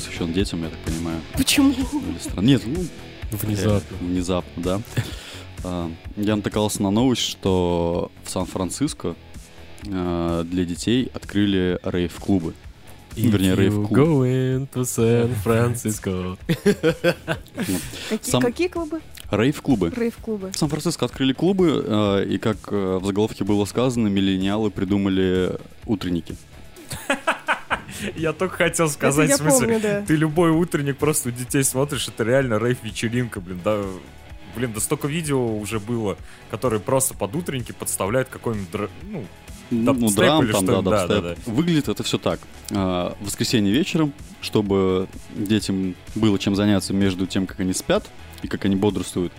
посвящен детям, я так понимаю. Почему? Нет, ну, Внезапно. э, внезапно, да. А, Я натыкался на новость, что в Сан-Франциско э, для детей открыли рейв-клубы. Вернее, you рейв-клуб. go into San Francisco. Какие, клубы? Рейв-клубы. Рейв-клубы. В Сан-Франциско открыли клубы, э, и как в заголовке было сказано, миллениалы придумали утренники. Я только хотел сказать, в смысле, помню, да. ты любой утренник просто у детей смотришь, это реально рейв-вечеринка, блин, да. Блин, да столько видео уже было, которые просто под утренники подставляют какой-нибудь, др- ну, Ну, Дабстеп драм или там, да, Да, да, дабстеп. Выглядит это все так. А, В воскресенье вечером, чтобы детям было чем заняться между тем, как они спят и как они бодрствуют,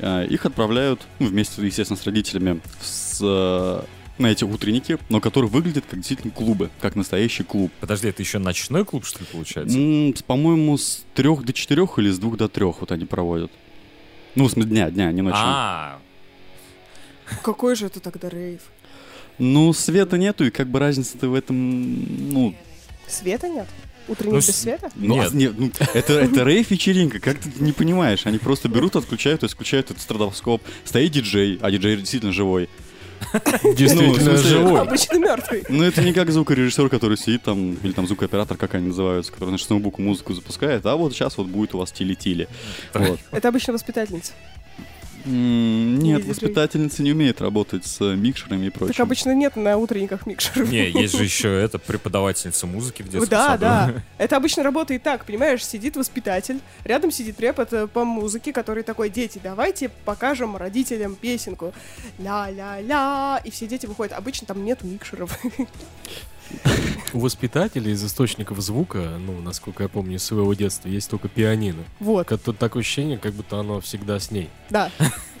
а, их отправляют, ну, вместе, естественно, с родителями, с, э, на эти утренники, но которые выглядят как действительно клубы, как настоящий клуб. подожди, это еще ночной клуб, что ли, получается? М, с- По-моему, с трех до четырех или с двух до трех вот они проводят. Ну, смысле, дня, дня, не ночью. А, Какой же это тогда рейв? Ну, света нету, и как бы разница-то в этом, ну, Света нет? Утренник Ну, без с- света? Ну, Нет. а- нет, ну, это, это рейв-вечеринка, как ты не понимаешь? Они просто берут, отключают, то есть включают этот страдоскоп, стоит диджей, а диджей действительно живой. Ну, Действительно живой. Обычно мертвый. Ну, это не как звукорежиссер, который сидит там, или там звукооператор, как они называются, который, значит, с ноутбука музыку запускает, а вот сейчас вот будет у вас тили-тили. Вот. Это обычно воспитательница. Нет, диджей. воспитательница не умеет работать с э, микшерами и прочим. Так обычно нет на утренниках микшеров. не, есть же еще это преподавательница музыки в детском Да, саду. да. Это обычно работает так, понимаешь, сидит воспитатель, рядом сидит препод э, по музыке, который такой, дети, давайте покажем родителям песенку. Ля-ля-ля. И все дети выходят. Обычно там нет микшеров. У воспитателей из источников звука, ну, насколько я помню, из своего детства, есть только пианино. Вот, Как тут такое ощущение, как будто оно всегда с ней. да.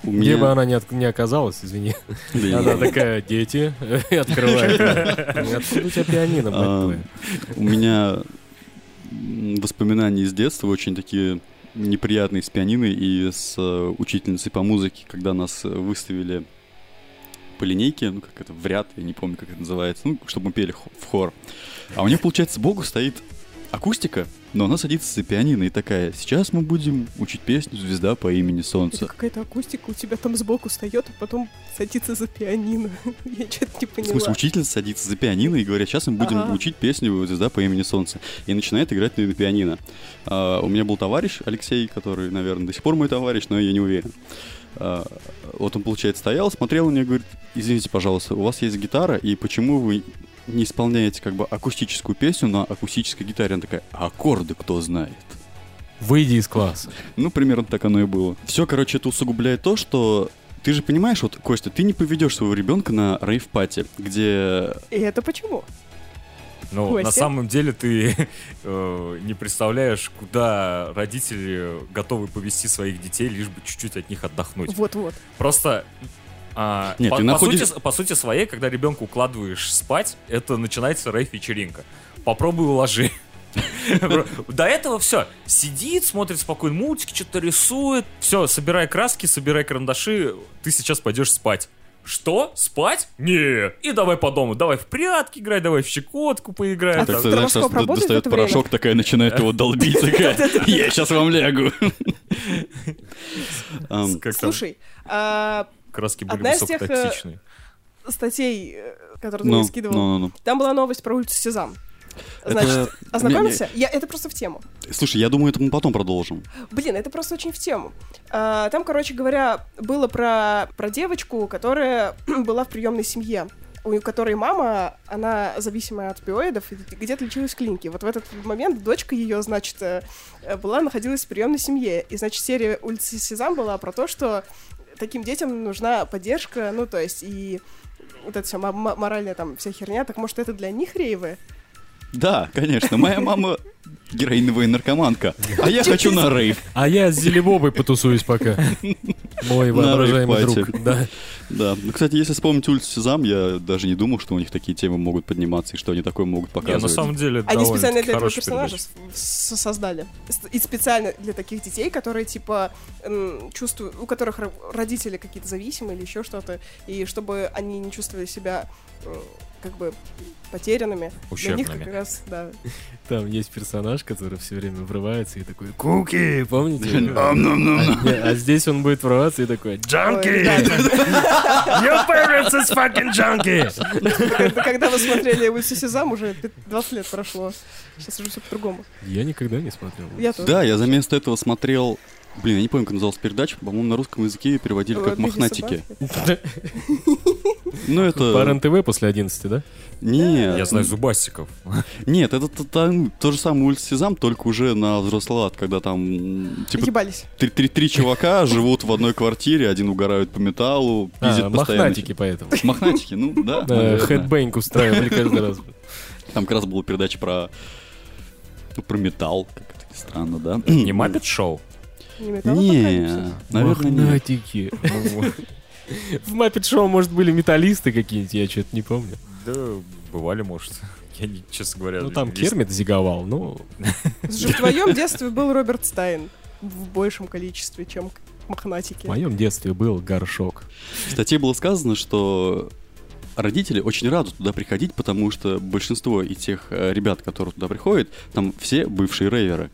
У Где бы меня... она ни, от- ни оказалась, извини. Да Она такая, дети, и открывает. Откуда у тебя пианино, А? У меня воспоминания из детства очень такие неприятные с пианино и с э, учительницей по музыке, когда нас выставили по линейке, ну как это, в ряд, я не помню, как это называется, ну, чтобы мы пели в хор. А у нее, получается, сбоку стоит акустика, но она садится за пианино и такая, сейчас мы будем учить песню «Звезда по имени Это Солнце». какая-то акустика у тебя там сбоку встает, а потом садится за пианино. Я что-то не В поняла. смысле, учительница садится за пианино и говорит, сейчас мы будем Ага. учить песню «Звезда по имени Солнце». И начинает играть на на пианино. А, у меня был товарищ Алексей, который, наверное, до сих пор мой товарищ, но я не уверен. А, вот он, получается, стоял, смотрел на меня и говорит, извините, пожалуйста, у вас есть гитара, и почему вы не исполняете как бы акустическую песню на акустической гитаре? Она такая, а аккорды кто знает? Выйди из класса. Ну, примерно так оно и было. Все, короче, это усугубляет то, что ты же понимаешь, вот, Костя, ты не поведешь своего ребенка на рейв-пати, где И это почему? Ну, на Костя? самом деле ты э, не представляешь, куда родители готовы повести своих детей, лишь бы чуть-чуть от них отдохнуть. Вот-вот. Просто а, Нет, по, ты по находишь- сути, по сути своей, когда ребенка укладываешь спать, это начинается рейв-вечеринка. Попробуй уложи. До этого все. Сидит, смотрит спокойно мультики, что-то рисует. Все, собирай краски, собирай карандаши. Ты сейчас пойдешь спать. Что? Спать? Не. И давай по дому. Давай в прятки играй, давай в щекотку поиграем. А Так, ты знаешь, в достает порошок, такая начинает его долбить, такая, я сейчас вам лягу. Слушай, а, краски были тех, э, высокотоксичные. статей, э, которую ты Ну, мне скидывал, ну, ну. там была новость про улицу Сезам. Это- Значит, не- ознакомился? Я, это просто в тему. Слушай, я думаю, это мы потом продолжим. Блин, это просто очень в тему. А, там, короче говоря, было про, про девочку, которая была в приемной семье у которой мама, она зависимая от опиоидов, и где-то лечилась в клинике. Вот в этот момент дочка ее, значит, э, была, находилась в приемной семье. И, значит, серия «Улица Сезам» была про то, что таким детям нужна поддержка, ну, то есть, и вот мо- мо- моральная там вся херня, так может, это для них рейвы? Да, конечно, моя мама героиновая наркоманка, а я хочу на рейв. А я с Зелебобой потусуюсь пока. Мой воображаемый друг. Да. Да, ну, кстати, если вспомнить улицу Сезам, я даже не думал, что у них такие темы могут подниматься и что они такое могут Не, показывать. на самом деле, Они специально для этого персонажа создали. И специально для таких детей, которые, типа, чувствуют, у которых ро- родители какие-то зависимые или еще что-то, и чтобы они не чувствовали себя как бы потерянными. Для них Ущербными. как раз, да. Там есть персонаж, который все время врывается и такой «Куки!» Помните? А, а здесь он будет врываться и такой Ой, «Джанки! Your parents is fucking junkie!» когда- вы смотрели «Улицу Сезам», уже пи- 20 лет прошло. Сейчас уже все по-другому. Я никогда не смотрел. Да, я за место этого смотрел... Блин, я не помню, как называлась передача. По-моему, на русском языке ее переводили как «Мохнатики». Ну, По это... РЕН-ТВ после 11, да? Нет, Я знаю зубастиков. нет, это то, там то же самое «Улица Сезам», только уже на взрослый лад, когда там, типа, Ебались. три, три- три чувака живут в одной квартире, один угорают по металлу, пиздит А, постоянно. мохнатики поэтому. Мохнатики, ну да. Да. Хэдбэнг устраивали каждый раз. Там как раз была передача про... ну, про металл, как это странно, да? Не Маппет Шоу? Не, наверное, нет. Мохнатики. В Маппет Шоу, может, были металлисты какие-нибудь, я что-то не помню. Да, бывали, может. Я, не, честно говоря... Ну, там весь- Кермит зиговал, ну... В твоем детстве был Роберт Стайн в большем количестве, чем мохнатики. В моем детстве был горшок. В статье было сказано, что родители очень рады туда приходить, потому что большинство и тех э, ребят, которые туда приходят, там все бывшие рейверы.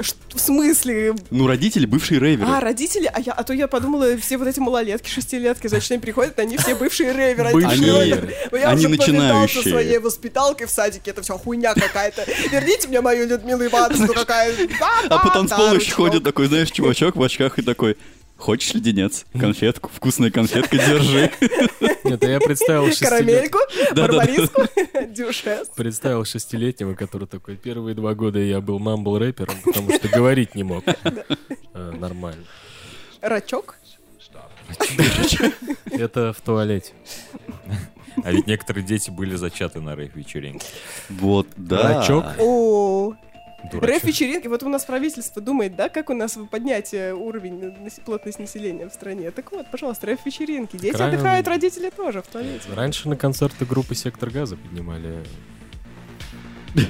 В смысле? Ну, родители бывшие рейверы. А, родители? А, я, а то я подумала, все вот эти малолетки, шестилетки, значит, они приходят, они все бывшие рейверы. Бывшие Они «Ну, Я Они начинающие. со своей воспиталкой в садике, это все хуйня какая-то. Верните мне мою Людмилу Ивановну какая А по танцполу еще ходит такой, знаешь, чувачок в очках и такой... Хочешь леденец? Конфетку, вкусная конфетка, держи. Нет, а я представил шестилетнего, Карамельку, барбариску, дюшес. представил шестилетнего, который такой, первые два года я был мамбл рэпером, потому что говорить не мог. А, Нормально. Рачок. Это в туалете. А ведь некоторые дети были зачаты на рейв-вечеринке. Вот, да. Рачок? Рэп-вечеринки, вот у нас правительство думает, да, как у нас поднять э, уровень нас- плотность населения в стране. Так вот, пожалуйста, рэп-вечеринки. Дети Крайне- отдыхают, родители тоже в туалете. Раньше на концерты группы «Сектор газа» поднимали.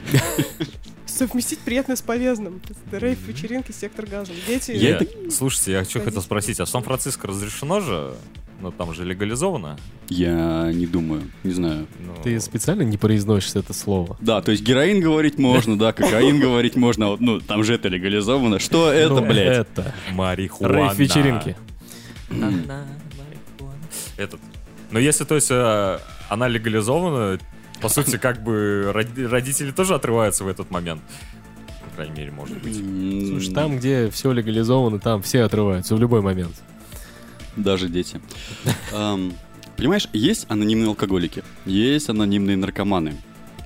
Совместить приятное с полезным. Рэп-вечеринки, сектор газом. Дети... Я Я- Слушайте, я что хотел спросить, а в Сан-Франциско разрешено же? Ну, там же легализовано. Я не думаю, не знаю. Ну, Ты специально не произносишь это слово? Да, то есть героин говорить можно, да, кокаин говорить можно, а вот, ну, там же это легализовано. Что это, Ну, блядь? Это. Марихуана. Рейв-вечеринки. Она, марихуана. Этот. Но если, то есть, э, она легализована, по сути, как бы роди- родители тоже отрываются в этот момент. По крайней мере, может быть. Слушай, там, где все легализовано, там все отрываются в любой момент. Даже дети. Понимаешь, есть анонимные алкоголики, есть анонимные наркоманы.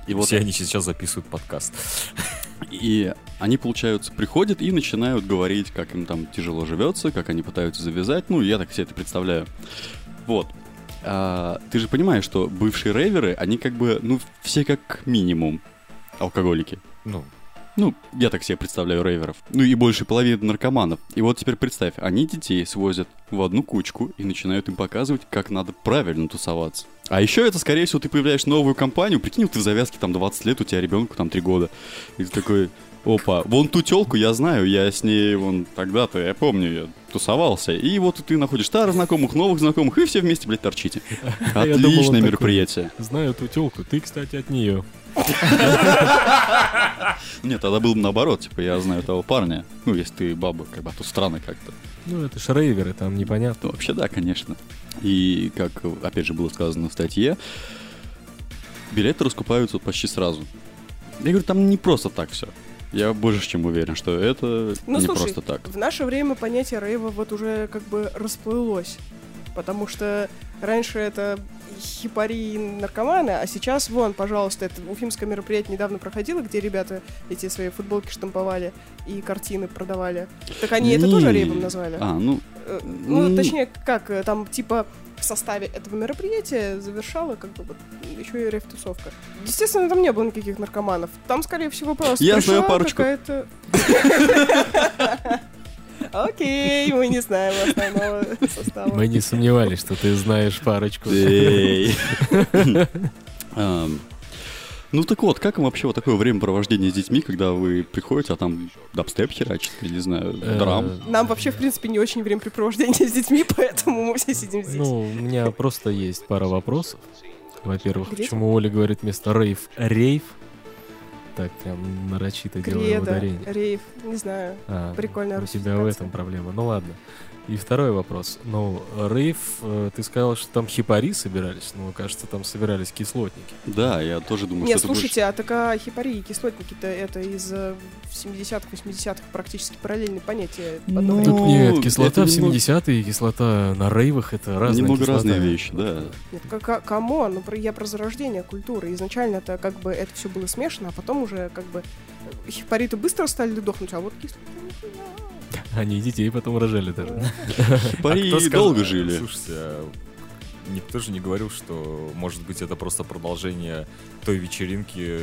И вот Все они сейчас записывают подкаст. И они, получается, приходят и начинают говорить, как им там тяжело живется, как они пытаются завязать. Ну, я так себе это представляю. Вот. А, ты же понимаешь, что бывшие рейверы, они как бы, ну, все как минимум алкоголики. Ну, Ну, я так себе представляю рейверов. Ну и больше половины наркоманов. И вот теперь представь, они детей свозят в одну кучку и начинают им показывать, как надо правильно тусоваться. А еще это, скорее всего, ты появляешь новую компанию, прикинь, ты в завязке там 20 лет, у тебя ребенку там 3 года. И ты такой, опа, вон ту телку я знаю, я с ней вон тогда-то, я помню, я тусовался. И вот ты находишь старых знакомых, новых знакомых, и все вместе, блядь, торчите. Отличное мероприятие. Знаю эту телку, ты, кстати, от нее. Нет, тогда было бы наоборот, типа, я знаю того парня. Ну, если ты баба, как бы, а то странно как-то. Ну, это ж рейверы, там непонятно. Ну, вообще, да, конечно. И, как, опять же, было сказано в статье, билеты раскупаются почти сразу. Я говорю, там не просто так все. Я больше чем уверен, что это Ну, не слушай, просто так. в наше время понятие рейва вот уже как бы расплылось. Потому что раньше это хипари и наркоманы, а сейчас, вон, пожалуйста, это уфимское мероприятие недавно проходило, где ребята эти свои футболки штамповали и картины продавали. Так они это тоже рейвом назвали. А, ну, Э, Ну, м. точнее, как, э, там, типа, в составе этого мероприятия завершала, как бы, вот, еще и рейв-тусовка. Естественно, там не было никаких наркоманов. Там, скорее всего, просто Я знаю парочку. Окей, мы не знаем основного состава. Мы не сомневались, что ты знаешь парочку. Ну так вот, как вам вообще вот такое времяпровождение с детьми, когда вы приходите, а там дабстеп херачит, я не знаю, Э, драм? Нам вообще, в принципе, не очень времяпрепровождение с детьми, поэтому мы все сидим здесь. Ну, у меня просто есть пара вопросов. Во-первых, почему Оля говорит вместо рейв рейв? Так прям нарочито делая Креда, ударение. рейв, не знаю. А, Прикольная У тебя в этом проблема. Ну ладно. И второй вопрос. Ну, рейв, э, ты сказал, что там хипари собирались. Ну, кажется, там собирались кислотники. Да, я тоже думаю, Нет, что это слушайте, а так а хипари и кислотники-то это из э, 70-х, 80-х практически параллельные понятия. Ну. Тут Ну, нет, кислота это в немного- 70-е и кислота на рейвах это больше разные немного кислота. разные вещи, да. Нет, к- к- come on, ну я про зарождение культуры. Изначально это как бы это все было смешано, а потом уже как бы э, хипариты быстро стали дохнуть, а вот кислоты нифига. Они и детей потом рожали даже. Пари А долго жили. Слушайте, а никто же не говорил, что, может быть, это просто продолжение той вечеринки,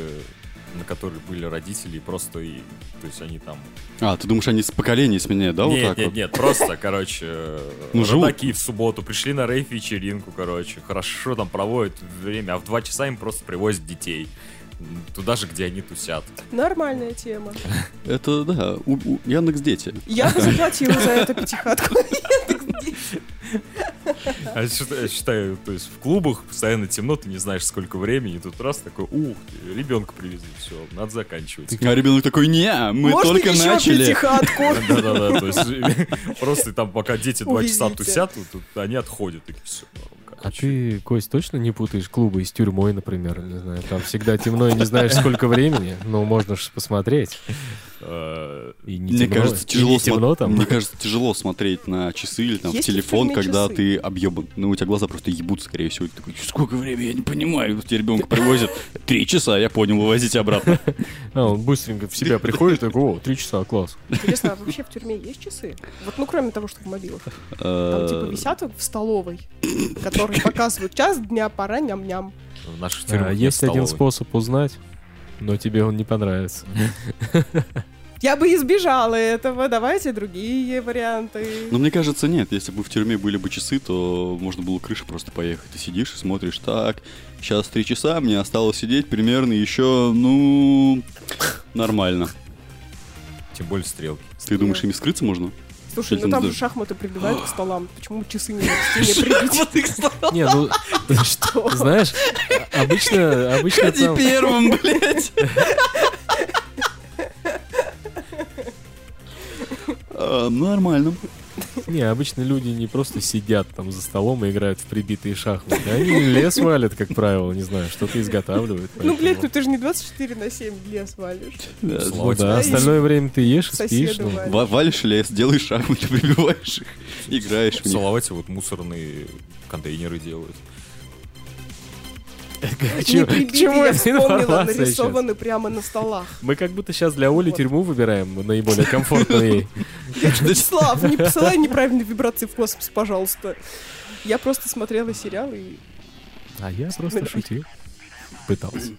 на которой были родители, и просто и, то есть они там... А, ты думаешь, они с поколения сменяют, да, вот нет, так нет, вот? нет, просто, короче, Ну, живут. в субботу пришли на рейв-вечеринку, короче, хорошо там проводят время, а в два часа им просто привозят детей. Туда же, где они тусят. Нормальная тема. Это, да, у, у- Яндекс Дети. Я бы заплатила за это пятихатку. А я считаю, то есть в клубах постоянно темно, ты не знаешь, сколько времени, тут раз такой, ух, ребенка привезли, все, надо заканчивать. А ребенок такой, не, мы Можно только еще начали. Да-да-да, то есть просто там пока дети два часа тусят, тут- тут они отходят, такие, все, А ты, Кость, точно не путаешь клубы с тюрьмой, например? Не знаю, там всегда темно и не знаешь, сколько времени. Ну, можно же посмотреть. И не Мне темно, кажется, и тяжело не темно там. Мне кажется, тяжело смотреть на часы или там в Есть ли в телефон, когда часы? ты объебан. Ну, у тебя глаза просто ебут, скорее всего. И Ты такой, сколько времени, я не понимаю. Тебе ребенка привозят. Три часа, я понял, вывозите обратно. А, он быстренько в себя приходит, такой, о, три часа, класс. Интересно, а вообще в тюрьме есть часы? Вот, ну, кроме того, что в мобилах. Там, типа, Э, висят в столовой, которые показывают час дня, пора, ням-ням. В наших А, тюрьмах Есть один способ узнать, но тебе он не понравится. Я бы избежала этого, давайте другие варианты. Ну, мне кажется, нет. Если бы в тюрьме были бы часы, то можно было крыше просто поехать. Ты сидишь и смотришь, так, сейчас три часа, мне осталось сидеть примерно еще, ну, нормально. Тем более стрелки. Ты думаешь, ими скрыться можно? Слушай, ну там же шахматы прибивают к столам. Почему часы не к стене прибить? Не, ну, Что? знаешь, обычно, обычно там... первым, блядь! А, Нормально. Не, обычно люди не просто сидят там за столом и играют в прибитые шахматы. Они лес валят, как правило, не знаю, что-то изготавливают. Ну, блядь, ну ты же не 24 на 7 лес валишь. Да, Ну да, остальное время ты ешь и соседу спишь. ну. валишь. Ва- Валишь лес, делаешь шахматы, прибиваешь их, играешь в В них. Салавате вот мусорные контейнеры делают. К чему- я вспомнила, сейчас? нарисованы прямо на столах. Мы как будто сейчас для Оли Вот. тюрьму выбираем, наиболее комфортную. Вячеслав, не посылай неправильные вибрации в космос, пожалуйста. Я просто смотрела сериал и... А я просто шутил. Пытался.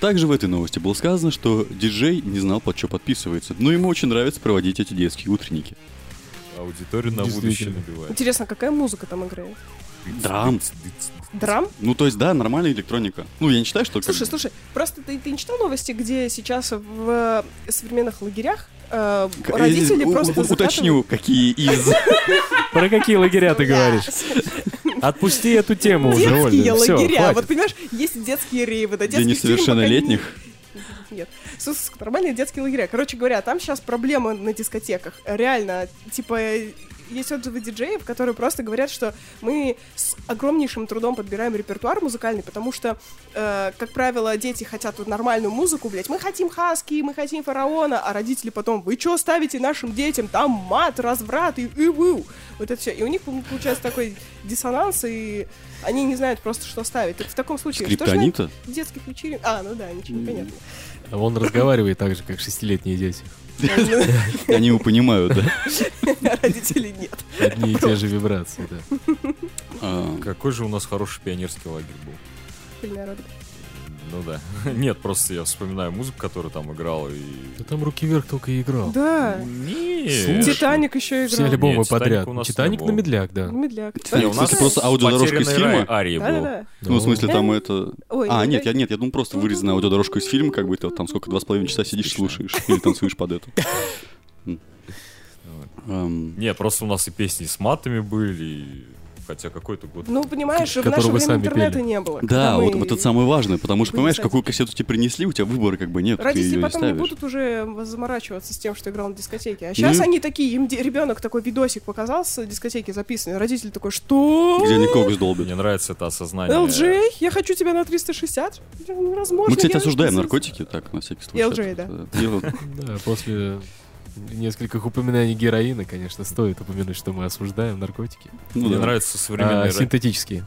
Также в этой новости было сказано, что диджей не знал, под что подписывается, но ему очень нравится проводить эти детские утренники. Аудиторию на будущее набивает. Интересно, какая музыка там играет? Драм. Драм? Ну, то есть, да, нормальная электроника. Ну, я не считаю, что... как- Слушай, слушай, просто ты, ты не читал новости, где сейчас в э, современных лагерях э, родители э, у- просто у- Уточню, какие из... Про какие лагеря ты говоришь? Отпусти эту тему уже, Детские Оля. Все, лагеря. Вот понимаешь, есть детские рейвы, да, Для тюрем пока несовершеннолетних. Нет. Слушай, нормальные детские лагеря. Короче говоря, там сейчас проблемы на дискотеках. Реально, типа, есть отзывы диджеев, которые просто говорят, что мы с огромнейшим трудом подбираем репертуар музыкальный, потому что, э, как правило, дети хотят вот нормальную музыку, блять. Мы хотим хаски, мы хотим фараона, а родители потом, вы что ставите нашим детям? Там мат, разврат и, и ву. Вот это все. И у них получается такой диссонанс, и они не знают просто, что ставить. Так в таком случае, что же Скриптонита? детских вечеринок... А, ну да, ничего не понятно. А Он разговаривает так же, как шестилетние дети. Они его понимают, да? А родителей нет. Одни и те же вибрации, да. А, Какой же у нас хороший пионерский лагерь был. Радуга. Ну да. Нет, просто я вспоминаю музыку, которая там играла, и... Да там руки вверх только и играл. Да. Нет. Титаник еще Все играл. альбомы Нет, подряд. у нас не Титаник на медляк, да. Медляк. Титаник, в смысле, да. просто аудиодорожка из «Потерянный фильма? рай» Арии Да, был. да. Ну, в смысле, там это... Ой, А, не нет, я, нет, я думаю, просто вырезанная аудиодорожка из фильма, как бы ты там сколько, два с половиной часа сидишь, слушаешь или танцуешь под. Эм, Не, просто у нас и песни с матами были, и Хотя какой это год? Ну, понимаешь, в Который наше время сами интернета пели. не было. Да, вот, мы- вот это самое важное, потому что, понимаешь, какую кассету тебе принесли, у тебя выбора как бы нет, Родители не потом не ставишь. будут уже заморачиваться с тем, что играл на дискотеке. А сейчас Ну они такие, им ребенок такой видосик показал с дискотеки записанный. Родитель такой, что? Где они кокс долбят. Мне нравится это осознание. LJ, я хочу тебя на 360. Невозможно. Мы, кстати, осуждаем не- наркотики, так, на всякий случай. LJ, Да, после нескольких упоминаний героина, конечно, стоит упомянуть, что мы осуждаем наркотики. ну Мне да. нравится А, современный рэп. синтетические.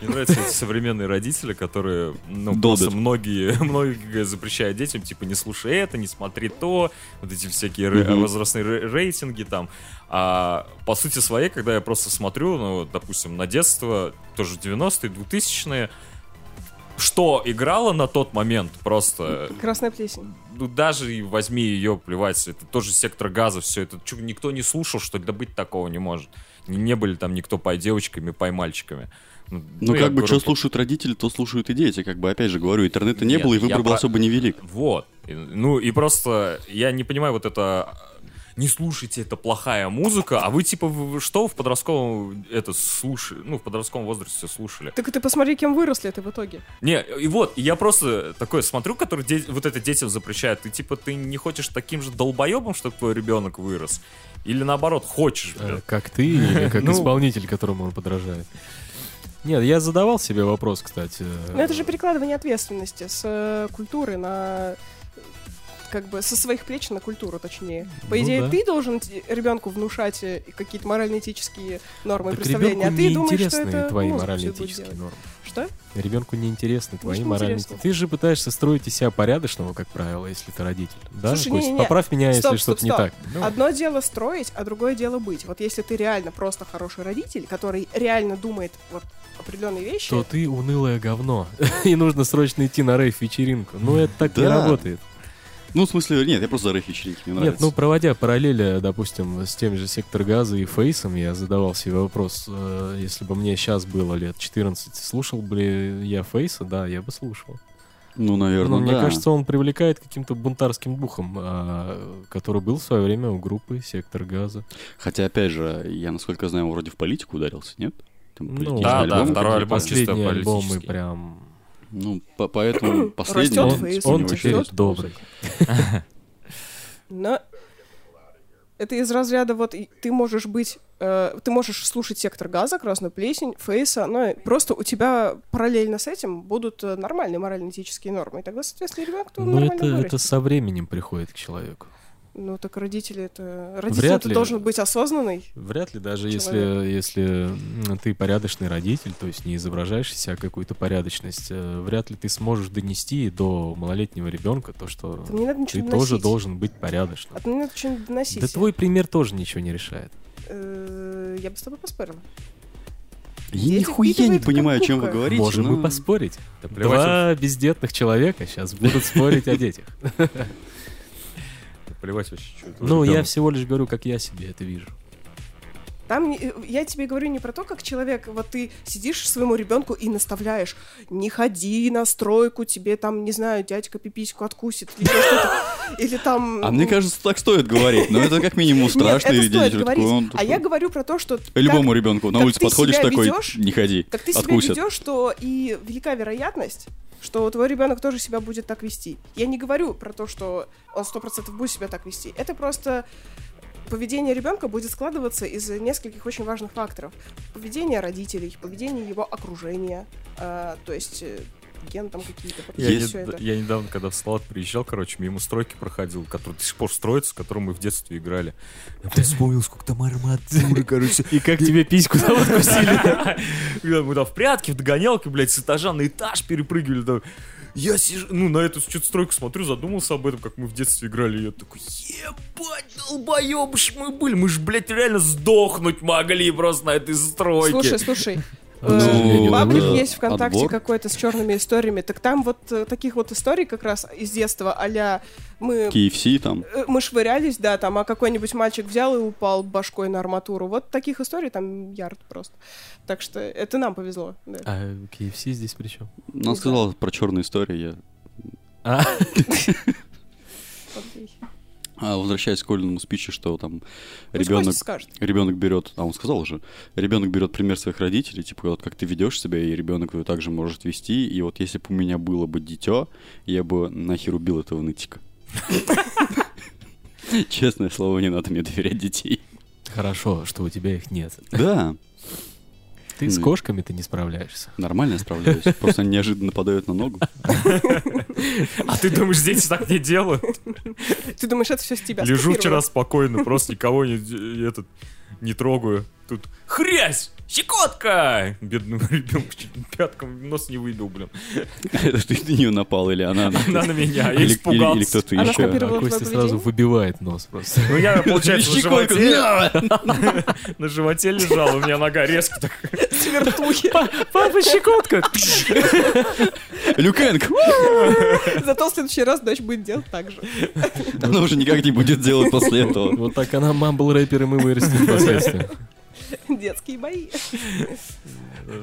Мне нравятся эти современные родители, которые, ну, просто многие, многие запрещают детям, типа, не слушай это, не смотри то, вот эти всякие Мгм. возрастные рейтинги там. А по сути своей, когда я просто смотрю, ну, допустим, на детство, тоже 90-е, 2000-е, что играло на тот момент, просто Красная плесень. ну даже возьми ее, плевать, это тоже сектор газа, все это чё, никто не слушал, что да быть такого не может. Не, не были там никто пой девочками, пой мальчиками. Ну, я как бы, говорю, что по- слушают родители, то слушают и дети. Как бы, опять же говорю, интернета не Нет, было, и выбор был про- особо невелик. Вот. И, Ну и просто я не понимаю вот это не слушайте, это плохая музыка, а вы типа вы- что в подростковом это слушали, ну в подростковом возрасте слушали? Так и ты посмотри, кем выросли ты в итоге. Не, и вот, и я просто такой смотрю, который де- вот это детям запрещает, ты типа ты не хочешь таким же долбоебом, чтобы твой ребенок вырос? Или наоборот, хочешь, Э, блин? Как ты или как Ну. исполнитель, которому он подражает. Нет, я задавал себе вопрос, кстати. Но это же перекладывание ответственности с э, культуры на как бы со своих плеч на культуру, точнее. По Ну идее, да. ты должен ребенку внушать э, какие-то морально-этические нормы и Так представления, а ты не думаешь, что это твои морально-этические нормы. Что? Ребенку не интересны твои Может, моральные... интересно. Ты же пытаешься строить из себя порядочного, как правило, если ты родитель. Да? Слушай, Кость, не-не-не. поправь меня, Стоп, если стоп, что-то не так. Ну, Одно дело строить, а другое дело быть. Вот если ты реально просто хороший родитель, который реально думает вот определенные вещи, то ты унылое говно. И нужно срочно идти на рейв-вечеринку. Ну, это так не работает. Ну, в смысле, нет, я просто за рэф-вечеринки, мне Нет, нравится. ну проводя параллели, допустим, с тем же Сектор Газа и Фейсом, я задавал себе вопрос, э, если бы мне сейчас было лет 14, слушал бы ли я Фейса? Да, я бы слушал. Ну, наверное, Но мне да. кажется, он привлекает каким-то бунтарским духом, а, который был в свое время у группы Сектор Газа. Хотя, опять же, я, насколько знаю, вроде в политику ударился, нет? Там Ну, Да, да, альбомы второй альбом чисто Последние альбомы политический. прям... Ну, по- поэтому последний... Он, он теперь добрый. Но это из разряда вот ты можешь быть, э, ты можешь слушать сектор газа, красную плесень, фейса, но просто у тебя параллельно с этим будут э, нормальные морально-этические нормы. И тогда, соответственно, ребенок то Но нормально это, это вырастет. со временем приходит к человеку. Ну так родители это... Родитель Вряд это ли. должен быть осознанный. Вряд ли, даже если, Человек. если ты порядочный родитель, то есть не изображаешь из себя какую-то порядочность, э, вряд ли ты сможешь донести до малолетнего ребенка то, что надо ты ничего тоже доносить. должен быть порядочным. А не надо что-нибудь доносить. Да твой пример тоже ничего не решает. Э, Я бы с тобой поспорила. Я нихуя не понимаю, о чем вы говорите. Можем но- мы поспорить. Да плевать Два бездетных человека сейчас будут спорить о детях. плевать вообще, что это Ну, я всего лишь говорю, как я себе это вижу. Там э, я тебе говорю не про то, как человек, вот ты сидишь своему ребенку и наставляешь, не ходи на стройку, тебе там, не знаю, дядька пипиську откусит, или что-то. Или там... А мне кажется, так стоит говорить, но это как минимум Нет, страшно. это стоит говорить. такой, он А я говорю про то, что... Любому ребенку на как улице подходишь такой, ведёшь, не ходи, Как ты себя ведешь, что и велика вероятность, что твой ребенок тоже себя будет так вести. Я не говорю про то, что он сто процентов будет себя так вести. Это просто поведение ребенка будет складываться из нескольких очень важных факторов. Поведение родителей, поведение его окружения, а, то есть э, ген там какие-то. Я, не- это. я недавно, когда в Салат приезжал, короче, мимо стройки проходил, который до сих пор строится, с которым мы в детстве играли. Я блядь, вспомнил, сколько там арматуры, короче. И как тебе письку там откусили? Мы там в прятки, в догонялке, блядь, с этажа на этаж перепрыгивали. Я сижу, ну, на эту что-то стройку смотрю, задумался об этом, как мы в детстве играли. И я такой, ебать, долбоебы ж мы были. Мы ж, блядь, реально сдохнуть могли просто на этой стройке. Слушай, слушай. Ну, э, Паблик это есть ВКонтакте какой-то с черными историями. Так там вот э, таких вот историй как раз из детства а мы KFC там. Э, Мы швырялись, да, там, а какой-нибудь мальчик взял и упал башкой на арматуру. Вот таких историй там ярд просто. Так что это нам повезло. да. А KFC здесь при чем? Она сказала про черную историю, я... А. А, возвращаясь к Колиному спичу, что там Пусть ребенок, ребенок берет, а он сказал уже, ребенок берет пример своих родителей, типа вот как ты ведешь себя, и ребенок его также может вести. И вот если бы у меня было бы дитё, я бы нахер убил этого нытика. Честное слово, не надо мне доверять детей. Хорошо, что у тебя их нет. Да, Ты с Ну. кошками ты не справляешься. нормально справляюсь. Просто они неожиданно нападают на ногу. А ты думаешь, дети так не делают? Ты думаешь, это все с тебя Лежу вчера спокойно, просто никого не, этот, не трогаю. Тут хрясь! Щекотка! Бедному ребенку пятком нос не выбил, блин. Это ты на нее напал или она? Она на меня, я испугался. или кто-то Она еще. А Костя сразу выбивает нос просто. Ну я, получается, на животе, на! животе лежал, у меня нога резко так... Свертухи. Папа, щекотка! Люкенг! Зато в следующий раз дочь будет делать так же. Она уже никак не будет делать после этого. Вот так она мамбл рэпер, и мы вырастем впоследствии. Детские бои.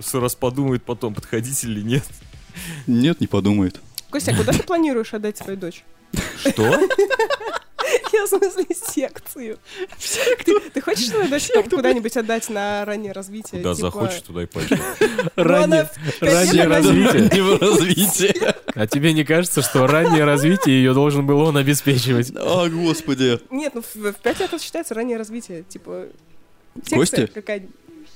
Все раз подумает потом, подходить или нет. Нет, не подумает. Костя, а куда ты планируешь отдать свою дочь? Что? Я в смысле секцию. Ты, ты хочешь свою дочь там куда-нибудь отдать на раннее развитие? Куда типа- захочешь, туда и пойдешь. Ну, Раннее, раннее развитие. Развитие. А тебе не кажется, что раннее развитие ее должен был он обеспечивать? О, господи. Нет, ну в, в пять лет это считается раннее развитие. Типа, секция Костя? какая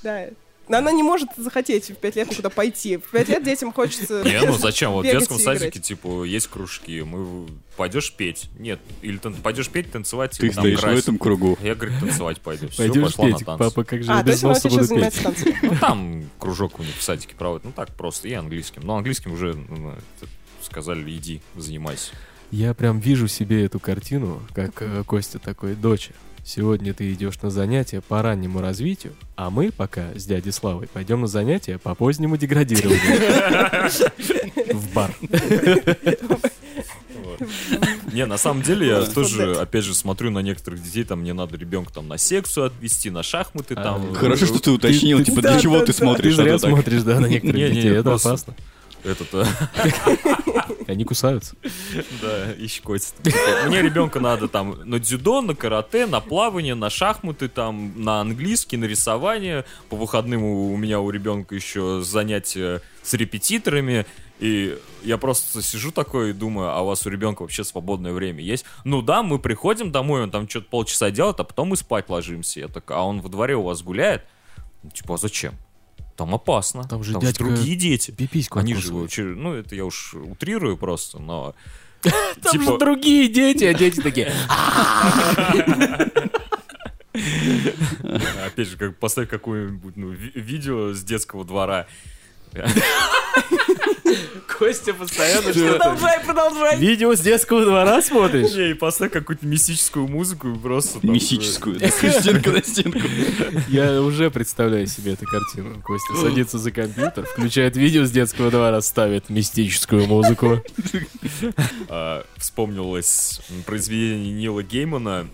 Да. Но она не может захотеть в пять лет никуда пойти. В пять лет детям хочется... Не, ну зачем? Вот в детском садике, типа, есть кружки, мы пойдешь петь? Нет. Или тан- пойдешь петь, танцевать, Ты там стоишь в красить. этом кругу. Я, говорит, танцевать пойду. Все, Пойдешь пошла на петь, танцы. папа, как же А, без носа буду петь? Ну, там кружок у них в садике проводят. Ну, так просто. И английским. Но английским уже ну, это, сказали, иди, занимайся. Я прям вижу себе эту картину, как э, Костя такой, доча, сегодня ты идешь на занятия по раннему развитию, а мы пока с дядей Славой пойдем на занятия по позднему деградированию. В бар. Не, на самом деле я тоже, опять же, смотрю на некоторых детей, там мне надо ребенка там на секцию отвести, на шахматы, там. Хорошо, что ты уточнил, типа, для чего ты да. Ты смотришь зря смотришь, да, на некоторых детей, это опасно. Этот, Они кусаются. да, и щекотит. Мне ребенка надо там на дзюдо, на карате, на плавание, на шахматы, там, на английский, на рисование. По выходным у у меня у ребенка еще занятия с репетиторами. И я просто сижу такой и думаю, а у вас у ребенка вообще свободное время есть? Ну да, мы приходим домой, он там что-то полчаса делает, а потом мы спать ложимся. Я так, а он во дворе у вас гуляет? Ну, Типа, а зачем? Там опасно. Там же же дядька другие дети. Пипиську Они же, откусывает. вообще- ну это я уж утрирую просто, но... Там типа- же другие дети, а дети такие... Опять же, как поставь какое-нибудь ну, ви- видео с детского двора. Костя постоянно Продолжай, продолжай. Видео с детского двора смотришь? Не, и поставь какую-то мистическую музыку и просто... там, Мистическую. да, Стенка на стенку. Я уже представляю себе эту картину. Костя садится за компьютер, включает видео с детского двора, ставит мистическую музыку. а, Вспомнилось произведение Нила Геймана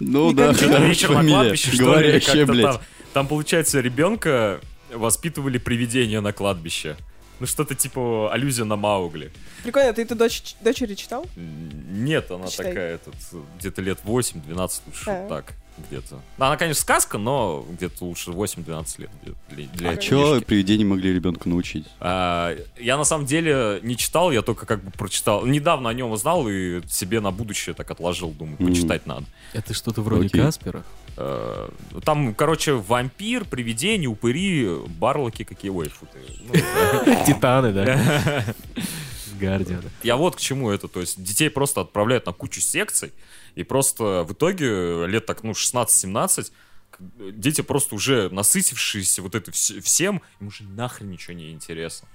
Ну да, вечер на кладбище, что ли, Говорящая, блядь. Там, получается, ребенка воспитывали привидения на кладбище. Ну, что-то типа аллюзия на Маугли. Прикольно, ты это дочь, дочери читал? Нет, она Читай. такая, этот, где-то лет 8-12 лучше, А. так, где-то. Ну, Она, конечно, сказка, но где-то лучше 8-12 лет для, для, А книжки. привидения могли ребенка научить? А, я на самом деле не читал, я только как бы прочитал. Недавно о нем узнал и себе на будущее так отложил, думаю, Мгм. почитать надо. Это что-то вроде Окей. Каспера. Э, Там, короче, вампир, привидение, упыри, барлоки какие. Ой, фу ты. Ну, Титаны, да? Гардианы. Я вот к чему это. То есть детей просто отправляют на кучу секций, и просто в итоге лет так, ну, 16-17, к- дети просто уже насытившиеся вот это вс- всем, им уже нахрен ничего не интересно.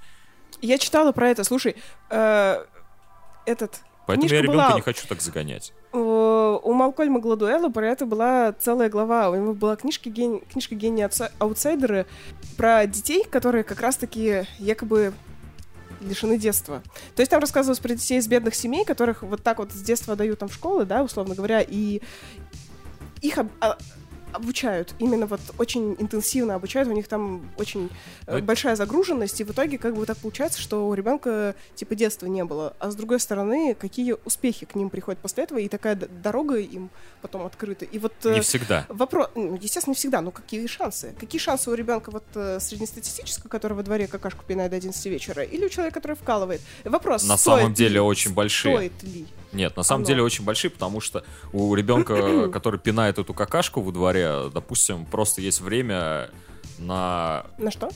Я читала про это. Слушай, э, этот... Поэтому я ребенка была- не хочу так загонять. У Малкольма Гладуэла про это была целая глава. У него была книжка, ген... книжка «Гении аутса- аутсайдеры» про детей, которые как раз-таки якобы лишены детства. То есть там рассказывалось про детей из бедных семей, которых вот так вот с детства дают там в школы, да, условно говоря, и их а- обучают, именно вот очень интенсивно обучают, у них там очень э, Ну, большая загруженность, и в итоге как бы так получается, что у ребенка типа детства не было, а с другой стороны, какие успехи к ним приходят после этого, и такая дорога им потом открыта. И вот э, Не всегда. Вопрос, ну, естественно, не всегда, но какие шансы? Какие шансы у ребенка вот э, среднестатистического, который во дворе какашку пинает до 11 вечера, или у человека, который вкалывает? Вопрос, На самом деле ли- очень большие. Стоит ли? Нет, на самом Оно. деле очень большие, потому что у ребенка, который пинает эту какашку во дворе, допустим, просто есть время на... На что?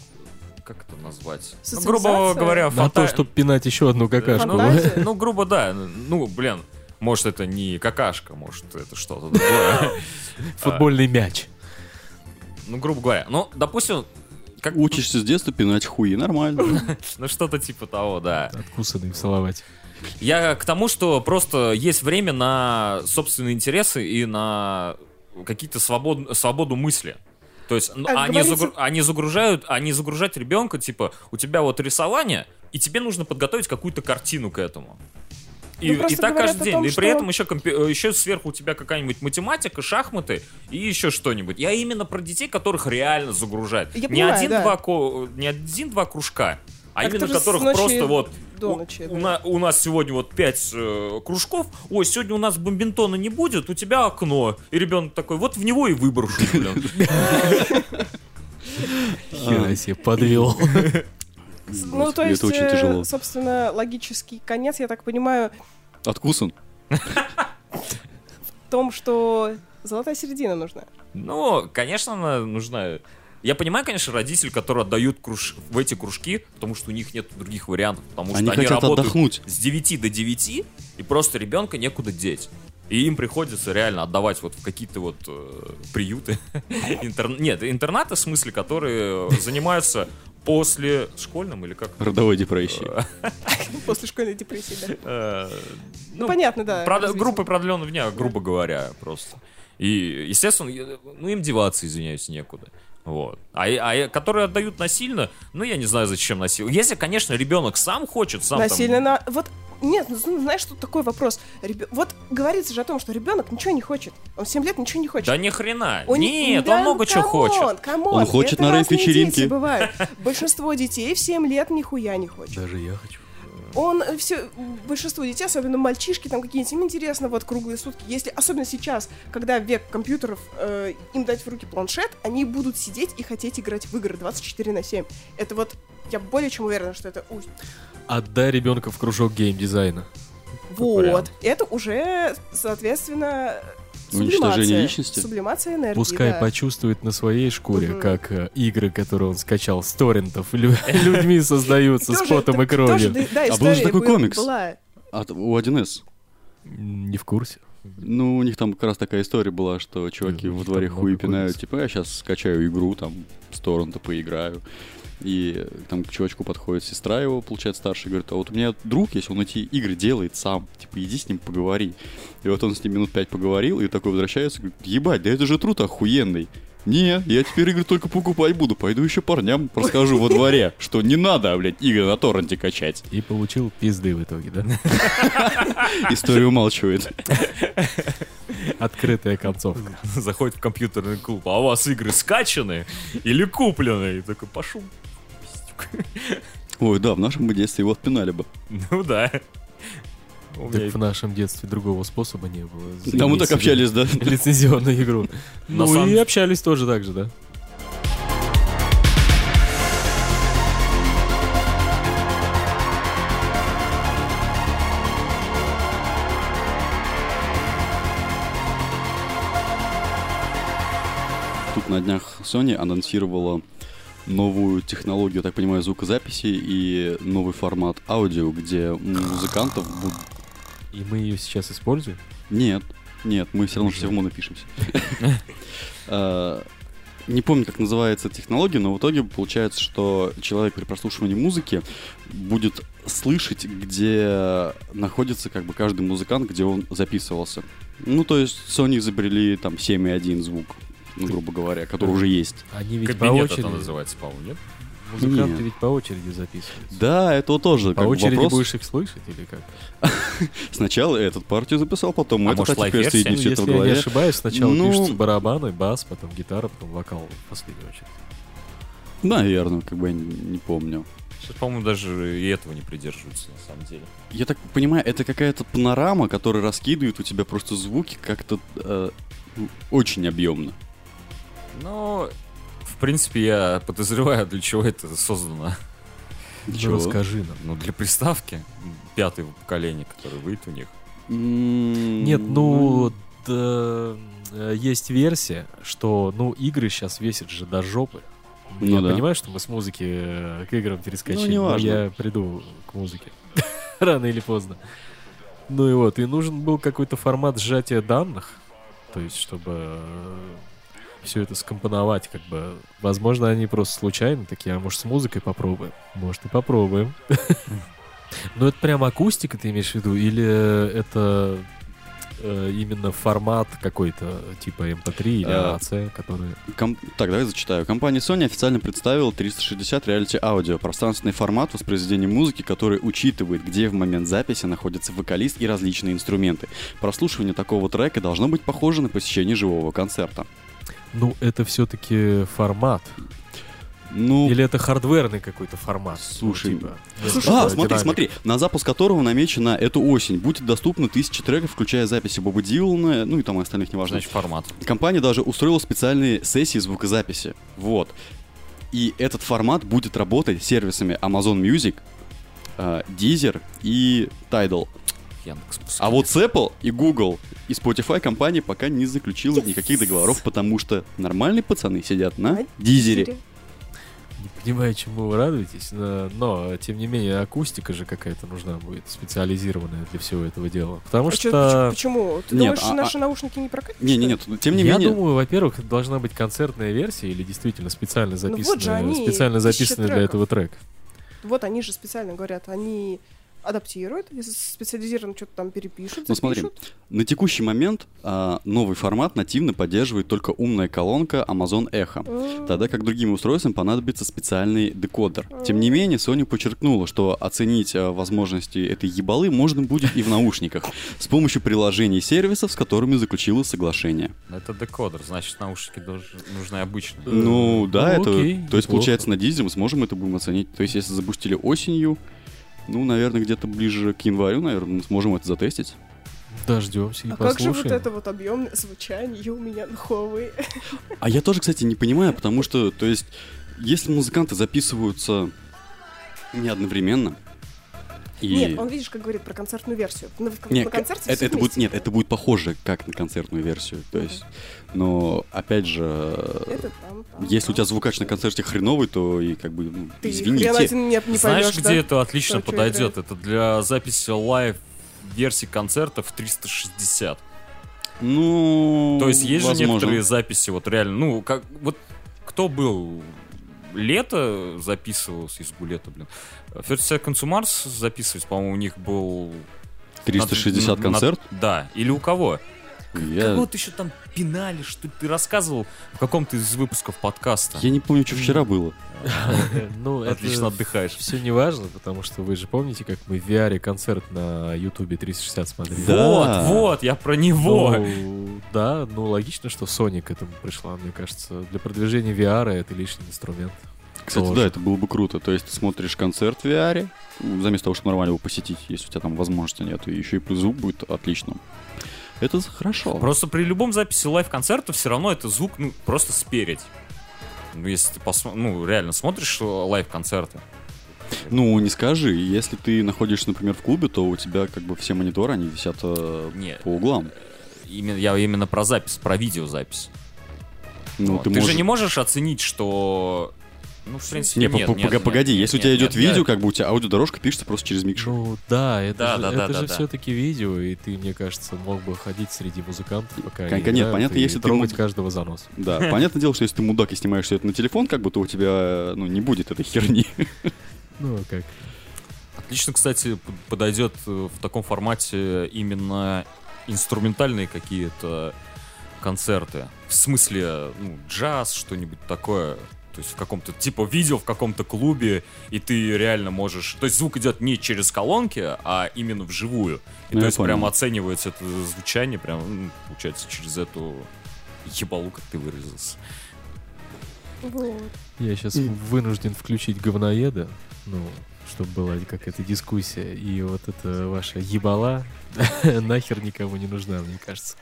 Как это назвать? Ну, грубо говоря, На то, фанта- чтобы пинать еще одну какашку. Ну, Фантазия? ну, грубо, да. Ну, блин, может, это не какашка, может, это что-то другое. Футбольный мяч. Ну, грубо говоря. Ну, допустим, как... Учишься с детства пинать хуи, нормально. Ну, что-то типа того, да. Откусанный салавате. Я к тому, что просто есть время на собственные интересы и на какие-то свобод... свободу мысли. То есть А они, говорите- загру- они загружают, они загружают ребенка, типа, у тебя вот рисование, и тебе нужно подготовить какую-то картину к этому. И, Ну, и так каждый день. том, и при что- этом еще, компи- э, еще сверху у тебя какая-нибудь математика, шахматы и еще что-нибудь. Я именно про детей, которых реально загружают. Я не один-два да. ко- не один-два кружка, а, А именно которых ночи просто вот до у- ночи, у, да. на- у нас сегодня вот пять э, кружков. Ой, сегодня у нас бомбинтона не будет, у тебя окно. И ребенок такой, вот в него и выброшу, блин. Хера себе подвел. Ну, то есть, очень э, тяжело. собственно, логический конец, я так понимаю, Откусан? в том, что золотая середина нужна. Ну, конечно, она нужна. Я понимаю, конечно, родителей, которые отдают круж... в эти кружки, потому что у них нет других вариантов, потому Они что они работают отдохнуть. с 9 до 9, и просто ребенка некуда деть. И им приходится реально отдавать вот в какие-то вот э, приюты. Интер- Нет, интернаты, в смысле, которые занимаются после школьным или как? Родовой депрессии. После школьной депрессии, да. Э, Ну, понятно, да. Группы продленного дня, грубо говоря, просто. И, естественно, ну им деваться, извиняюсь, некуда. Вот. А, а которые отдают насильно, ну я не знаю, зачем насильно. Если, конечно, ребенок сам хочет, сам там- Насильно на... Вот, нет, ну, знаешь, тут такой вопрос. Ребё- Вот говорится же о том, что ребенок ничего не хочет. Он 7 лет ничего не хочет. Да ни хрена. Он не- Нет, да он много чего хочет. come on, Он хочет это на дети бывают. Большинство детей в 7 лет нихуя не хочет. Даже я хочу. Он все, большинство детей, особенно мальчишки, там какие-нибудь, им интересно вот круглые сутки. Если, особенно сейчас, когда век компьютеров, э, им дать в руки планшет, они будут сидеть и хотеть играть в игры 24 на 7. Это вот, я более чем уверена, что это Отдай ребенка в кружок геймдизайна. Вот. Это уже, соответственно, Уничтожение сублимация. личности? Сублимация энергии, Пускай да. почувствует на своей шкуре, Мгм. как э, игры, которые он скачал с торрентов, лю- людьми создаются с потом и кровью. А был же такой комикс. От, у 1С. М, Не в курсе. Ну, у них там как раз такая история была, что чуваки во дворе хуи пинают, типа, я сейчас скачаю игру, там, с торрента поиграю. И там к чувачку подходит сестра его, получается, старший, говорит, а вот у меня друг есть, он эти игры делает сам, типа, иди с ним поговори. И вот он с ним минут пять поговорил, и такой возвращается, говорит, ебать, да это же труд охуенный. Не, я теперь игры только покупать буду, пойду еще парням расскажу во дворе, что не надо, блядь, игры на торренте качать. И получил пизды в итоге, да? История умалчивает. Открытая концовка. Заходит в компьютерный клуб, а у вас игры скачаны или куплены? И такой, пошел. Ой, да, в нашем бы детстве его отпинали бы. Ну да. У меня Так в нашем детстве другого способа не было. Да, мы так общались, да. Лицензионную игру. Ну самом- и общались тоже так же, да? Тут на днях Sony анонсировала новую технологию, так понимаю, звукозаписи и новый формат аудио, где музыкантов будут... И мы ее сейчас используем. Нет, нет, мы все равно все в моно пишемся. А, Не помню, как называется технология, но в итоге получается, что человек при прослушивании музыки будет слышать, где находится как бы каждый музыкант, где он записывался. Ну, то есть Sony изобрели там 7.1 звук, ну, грубо говоря, который уже есть. Они ведь по Кабинет это очереди... называется, по-моему, нет? Музыканты Нет. ведь по очереди записываются. Да, это тоже По очереди вопрос. будешь их слышать или как? Сначала этот партию записал, потом А этот, может, а соединить Ну, если это в я не ошибаюсь, сначала Ну- пишутся барабаны, бас, потом гитара, потом вокал в последнюю очередь. Наверное, как бы я не, не помню. Сейчас, по-моему, даже и этого не придерживаются, на самом деле. Я так понимаю, это какая-то панорама, которая раскидывает у тебя просто звуки как-то э, ну, очень объемно. Но, в принципе, я подозреваю, для чего это создано. Для Ну, чего? расскажи нам. Ну, для приставки пятого поколения, которое выйдет у них. М, Нет, ну, да, э, есть версия, что, ну, игры сейчас весят же до жопы. Ну я да. понимаю, что мы с музыки э, к играм перескочили, Ну, но неважно. я приду к музыке. Рано или поздно. Ну и вот, и нужен был какой-то формат сжатия данных, то есть, чтобы все это скомпоновать, как бы. Возможно, они просто случайно такие, а может, с музыкой попробуем? Может, и попробуем. Ну, это прям акустика, ты имеешь в виду? Или это э, именно формат какой-то, типа MP3 или А, AAC, который... Ком- Так, давай зачитаю. Компания Sony официально представила 360 Reality Audio, пространственный формат воспроизведения музыки, который учитывает, где в момент записи находится вокалист и различные инструменты. Прослушивание такого трека должно быть похоже на посещение живого концерта. Ну, это все-таки формат. Ну, Или это хардверный какой-то формат? Слушай, ну, типа, Слушай, А, смотри, динамик. смотри, на запуск которого намечена эту осень. Будет доступно тысячи треков, включая записи Боба Дилана, ну и там и остальных, неважно. Значит, формат. Компания даже устроила специальные сессии звукозаписи. Вот. И этот формат будет работать с сервисами Amazon Music, э, Deezer и Tidal. Яндекс. А вот с Apple и Google и Spotify компания пока не заключила никаких договоров, потому что нормальные пацаны сидят на На Дизере. Не понимаю, чему вы радуетесь, но, но, тем не менее акустика же какая-то нужна будет, специализированная для всего этого дела. Потому А что... почему? Ты Нет, думаешь, а- наши наушники не прокатят? Не-не-не, тем не я менее... думаю, во-первых, должна быть концертная версия или действительно специально Ну вот же записанная, они, специально записанная для этого трека. Вот они же специально говорят, они адаптируют, если специализированно что-то там перепишут, Ну, смотри. На текущий момент а, новый формат нативно поддерживает только умная колонка Amazon Echo. М, Тогда как другим устройствам понадобится специальный декодер. Тем не менее, Sony подчеркнула, что оценить а, возможности этой ебалы можно будет и в наушниках с помощью приложений и сервисов, с которыми заключила соглашение. Это декодер, значит, наушники должны, нужны обычные. Ну да, ну, это. окей, то есть, получается, на дизеле мы сможем это будем оценить. То есть, если запустили осенью, ну, наверное, где-то ближе к январю, наверное, мы сможем это затестить. Дождемся и А как же послушаем. вот это вот объемное звучание у меня на Huawei? А я тоже, кстати, не понимаю, потому что, то есть, если музыканты записываются не одновременно, и... Нет, он, видишь, как говорит про концертную версию. На, Нет, на концерте это, это будет, нет, это будет похоже как на концертную версию. То есть, но опять же, Это там, там, если у там. тебя звукач на концерте хреновый, то и как бы, ну, Ты извините. хрен один не, не Знаешь, поймешь, где да? это отлично чё подойдет? Это для записи live версии концертов 360. Ну, То есть есть возможно. же некоторые записи, вот реально, ну, как, вот кто был лето записывался, из лета, блин. Thirty Seconds to Mars записывались, по-моему, у них был... 360 над- над- концерт. Да, или у кого? Я, Кого-то еще там пинали, что ты рассказывал в каком-то из выпусков подкаста. я не помню, что вчера было. Ну, Отлично отдыхаешь. все не важно, потому что вы же помните, как мы в VR концерт на Ютубе 360 смотрели? Да. Вот, вот, я про него. Ну, да, ну логично, что Sony к этому пришла, мне кажется. Для продвижения VR это лишний инструмент. Кстати, Тоже. да, это было бы круто. То есть ты смотришь концерт в VR, заместо того, чтобы нормально его посетить, если у тебя там возможности нет, и еще и плюс звук будет отличным. Это хорошо. Просто при любом записи лайв-концерта все равно это звук, ну, просто спереди. Ну, если ты посмо- ну, реально смотришь э, лайв-концерты. Ну, не скажи, если ты находишься, например, в клубе, то у тебя как бы все мониторы, они висят э, Нет, по углам. именно, я именно про запись, про видеозапись. Ну, Вот. ты, ты можешь... же не можешь оценить, что... Ну, в принципе, Не, нет, по- нет, погоди, нет, если у нет, тебя идет нет, я- видео, как бы у тебя аудиодорожка пишется просто через микшер. Ну да, это Да, же, да, это да, же да, да. все-таки видео, и ты, мне кажется, мог бы ходить среди музыкантов, пока Кон- они нет, понятно, и если ты трогать каждого за нос. Да, понятное дело, что если ты мудак и снимаешь все это на телефон, как бы, то у тебя, ну, не будет этой херни. Ну, а как? Отлично, кстати, подойдет э, в таком формате именно инструментальные какие-то концерты. В смысле, ну, джаз, что-нибудь такое. То есть в каком-то, типа, видео в каком-то клубе, и ты реально можешь... То есть звук идет не через колонки, а именно вживую. И Ну, то есть понял. прям оценивается это звучание, прям, ну, получается, через эту ебалу, как ты выразился. Вот. Я сейчас И- вынужден включить говноеда, ну, чтобы была какая-то дискуссия. И вот эта ваша ебала нахер никому не нужна, мне кажется.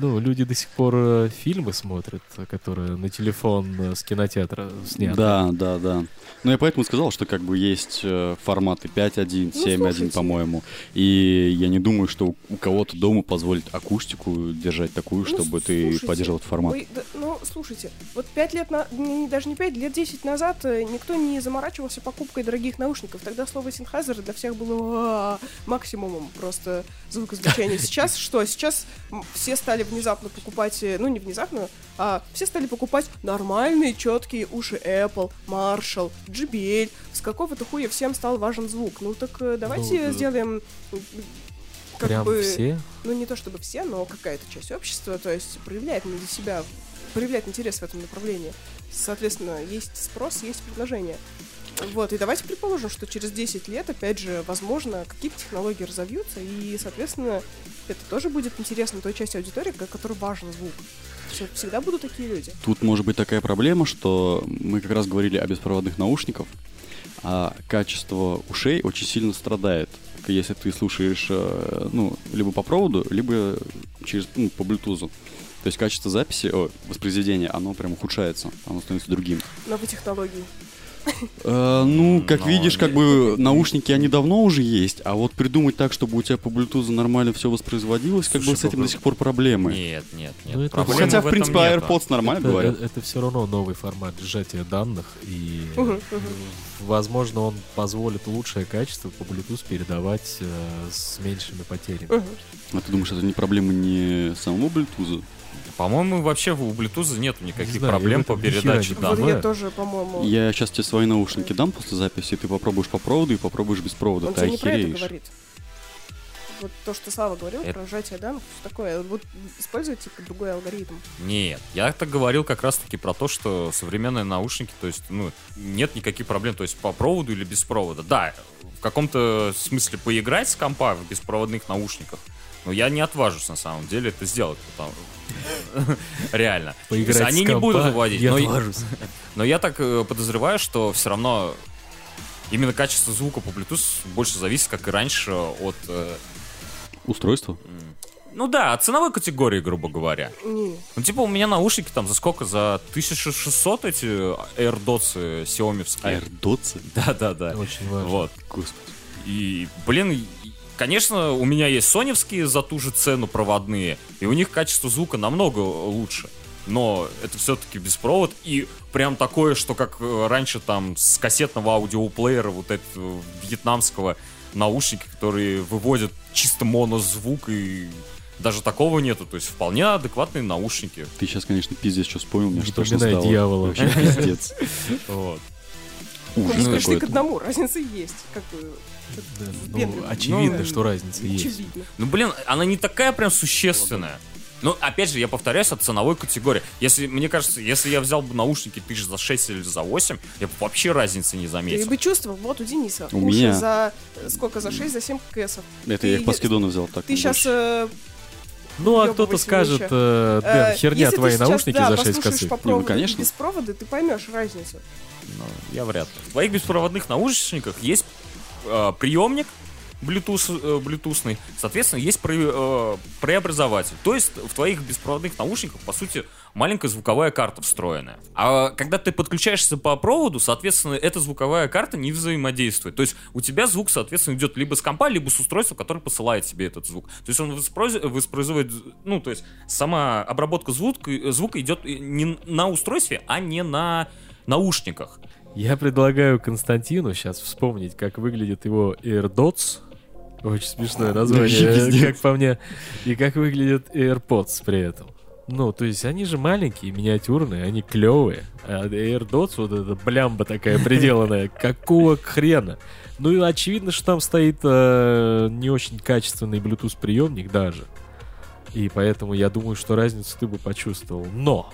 Ну, люди до сих пор э, фильмы смотрят, которые на телефон э, с кинотеатра сняты. Да, да, да. Ну, я поэтому сказал, что как бы есть э, форматы 5.1, Ну, 7.1, слушайте. по-моему. И я не думаю, что у- кого-то дома позволит акустику держать такую, Ну, чтобы ты слушайте, поддерживал этот формат. Ой, да, ну, слушайте, вот пять лет, на, не- даже не пять, лет 10 назад никто не заморачивался покупкой дорогих наушников. Тогда слово Sennheiser для всех было «А, максимумом просто звукоизвлечения. Сейчас что? Сейчас все стали внезапно покупать, э, ну не внезапно, а все стали покупать нормальные, четкие уши Apple, Marshall, JBL. С какого-то хуя всем стал важен звук. Ну так э, давайте да. сделаем как Прям бы все. ну не то чтобы все, но какая-то часть общества, то есть проявляет на себя, проявляет интерес в этом направлении. Соответственно, есть спрос, есть предложение. Вот, и давайте предположим, что через 10 лет, опять же, возможно, какие-то технологии разовьются, и, соответственно, это тоже будет интересно той части аудитории, ко- которой важен звук. Всегда будут такие люди. Тут может быть такая проблема, что мы как раз говорили о беспроводных наушниках, а качество ушей очень сильно страдает, если ты слушаешь, э, ну, либо по проводу, либо через, ну, по Bluetooth. То есть качество записи, о, воспроизведения, оно прям ухудшается, оно становится другим. Новые технологии. Э, ну, как Но видишь, как бы наушники, они давно уже есть, а вот придумать так, чтобы у тебя по Bluetooth нормально все воспроизводилось, как бы с этим попробуй. до сих пор проблемы. Нет, нет, нет. Ну, это Хотя, в принципе. AirPods нормально это, говорят. это все равно новый формат сжатия данных, и, э, возможно, он позволит лучшее качество по Bluetooth передавать э, с меньшими потерями. А ты думаешь, это не проблема не самого Bluetooth? По-моему, вообще у Bluetooth нету никаких знаю, проблем по передаче не Вот данных. я тоже, по-моему... Я сейчас тебе свои наушники дам после записи, и ты попробуешь по проводу и попробуешь без провода. Он ты тебе не про это говорит. Вот то, что Слава говорил Это- про сжатие данных, все такое. Вот используйте типа, другой алгоритм. Нет, я так говорил как раз-таки про то, что современные наушники, то есть, ну, нет никаких проблем, то есть по проводу или без провода. Да, в каком-то смысле поиграть с компа в беспроводных наушниках, но я не отважусь на самом деле это сделать, потому реально. Поиграть они не будут выводить, я но, отважусь. но я так э, подозреваю, что все равно именно качество звука по Bluetooth больше зависит, как и раньше, от э, Устройство? м, ну да, от ценовой категории, грубо говоря. Не. Ну, типа, у меня наушники там за сколько? За 1600 эти AirDots сиомевские? AirDots? Да-да-да. Очень важно. Вот. Господи. И, блин, конечно, у меня есть соневские за ту же цену проводные, и у них качество звука намного лучше. Но это все-таки беспровод, и прям такое, что как э, раньше там с кассетного аудиоплеера вот этого вьетнамского наушники, которые выводят чисто монозвук, и даже такого нету. То есть вполне адекватные наушники. Ты сейчас, конечно, пиздец, что вспомнил, мне Не что стало. дьявола. Вообще пиздец. Вот. Ужас пришли к какой-то. одному, разница есть. Как Да, ну, очевидно, Ну, что разница есть. очевидно. Ну, блин, она не такая прям существенная. Ну, опять же, я повторяюсь, от ценовой категории. Если, мне кажется, если я взял бы наушники тысяч за 6 или за 8, я бы вообще разницы не Ты заметил. бы чувствовал, вот у Дениса, У уши меня. за э, сколько, за 6, за 7 кэсов. Это я их Ты- по скидону взял так. Ты сейчас больше. Ну, а кто-то скажет, э, Дэн, херня твои наушники за 6 послушаешь косых. по ну, конечно. без провода, ты поймешь разницу. Ну, я вряд ли. В твоих беспроводных наушниках есть э, приемник Bluetooth, э, блютусный, соответственно, есть pre- э, преобразователь. То есть в твоих беспроводных наушниках, по сути, маленькая звуковая карта встроенная. А когда ты подключаешься по проводу, соответственно, эта звуковая карта не взаимодействует. То есть у тебя звук, соответственно, идет либо с компа, либо с устройства, которое посылает тебе этот звук. То есть он воспроиз- воспроизводит, ну, то есть сама обработка звука, звука идет не на устройстве, а не на наушниках. Я предлагаю Константину сейчас вспомнить, как выглядит его AirDots. Очень смешное название, как по мне. И как выглядит AirPods при этом. Ну, то есть они же маленькие, миниатюрные, они клевые. А AirDots, вот эта блямба такая приделанная, какого хрена? Ну и очевидно, что там стоит э, не очень качественный Bluetooth приемник даже. И поэтому я думаю, что разницу ты бы почувствовал. Но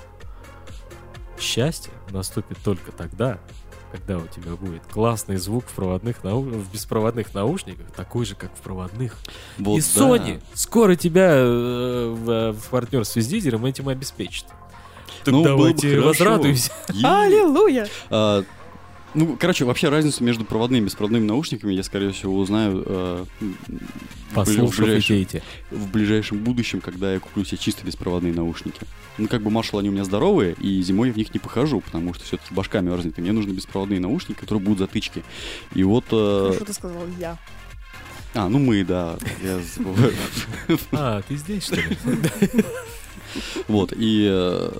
счастье наступит только тогда, когда у тебя будет классный звук в проводных нау... в беспроводных наушниках, такой же, как в проводных. Вот, и да. Sony скоро тебя э, в, в партнерстве с дизелем этим обеспечит. Так Ну, бы давайте хорошо. возрадуемся. Аллилуйя! а, ну, короче, вообще разницу между проводными и беспроводными наушниками я, скорее всего, узнаю э, в Послушав ближайшем- в ближайшем будущем, когда я куплю себе чисто беспроводные наушники. Ну, как бы Marshall, они у меня здоровые, и зимой я в них не похожу, потому что все-таки башка мерзнет, и мне нужны беспроводные наушники, которые будут затычки. И вот... э, Что ты сказал? Я. А, ну мы, да. Я забываю. А, ты здесь, что ли? Вот, и э,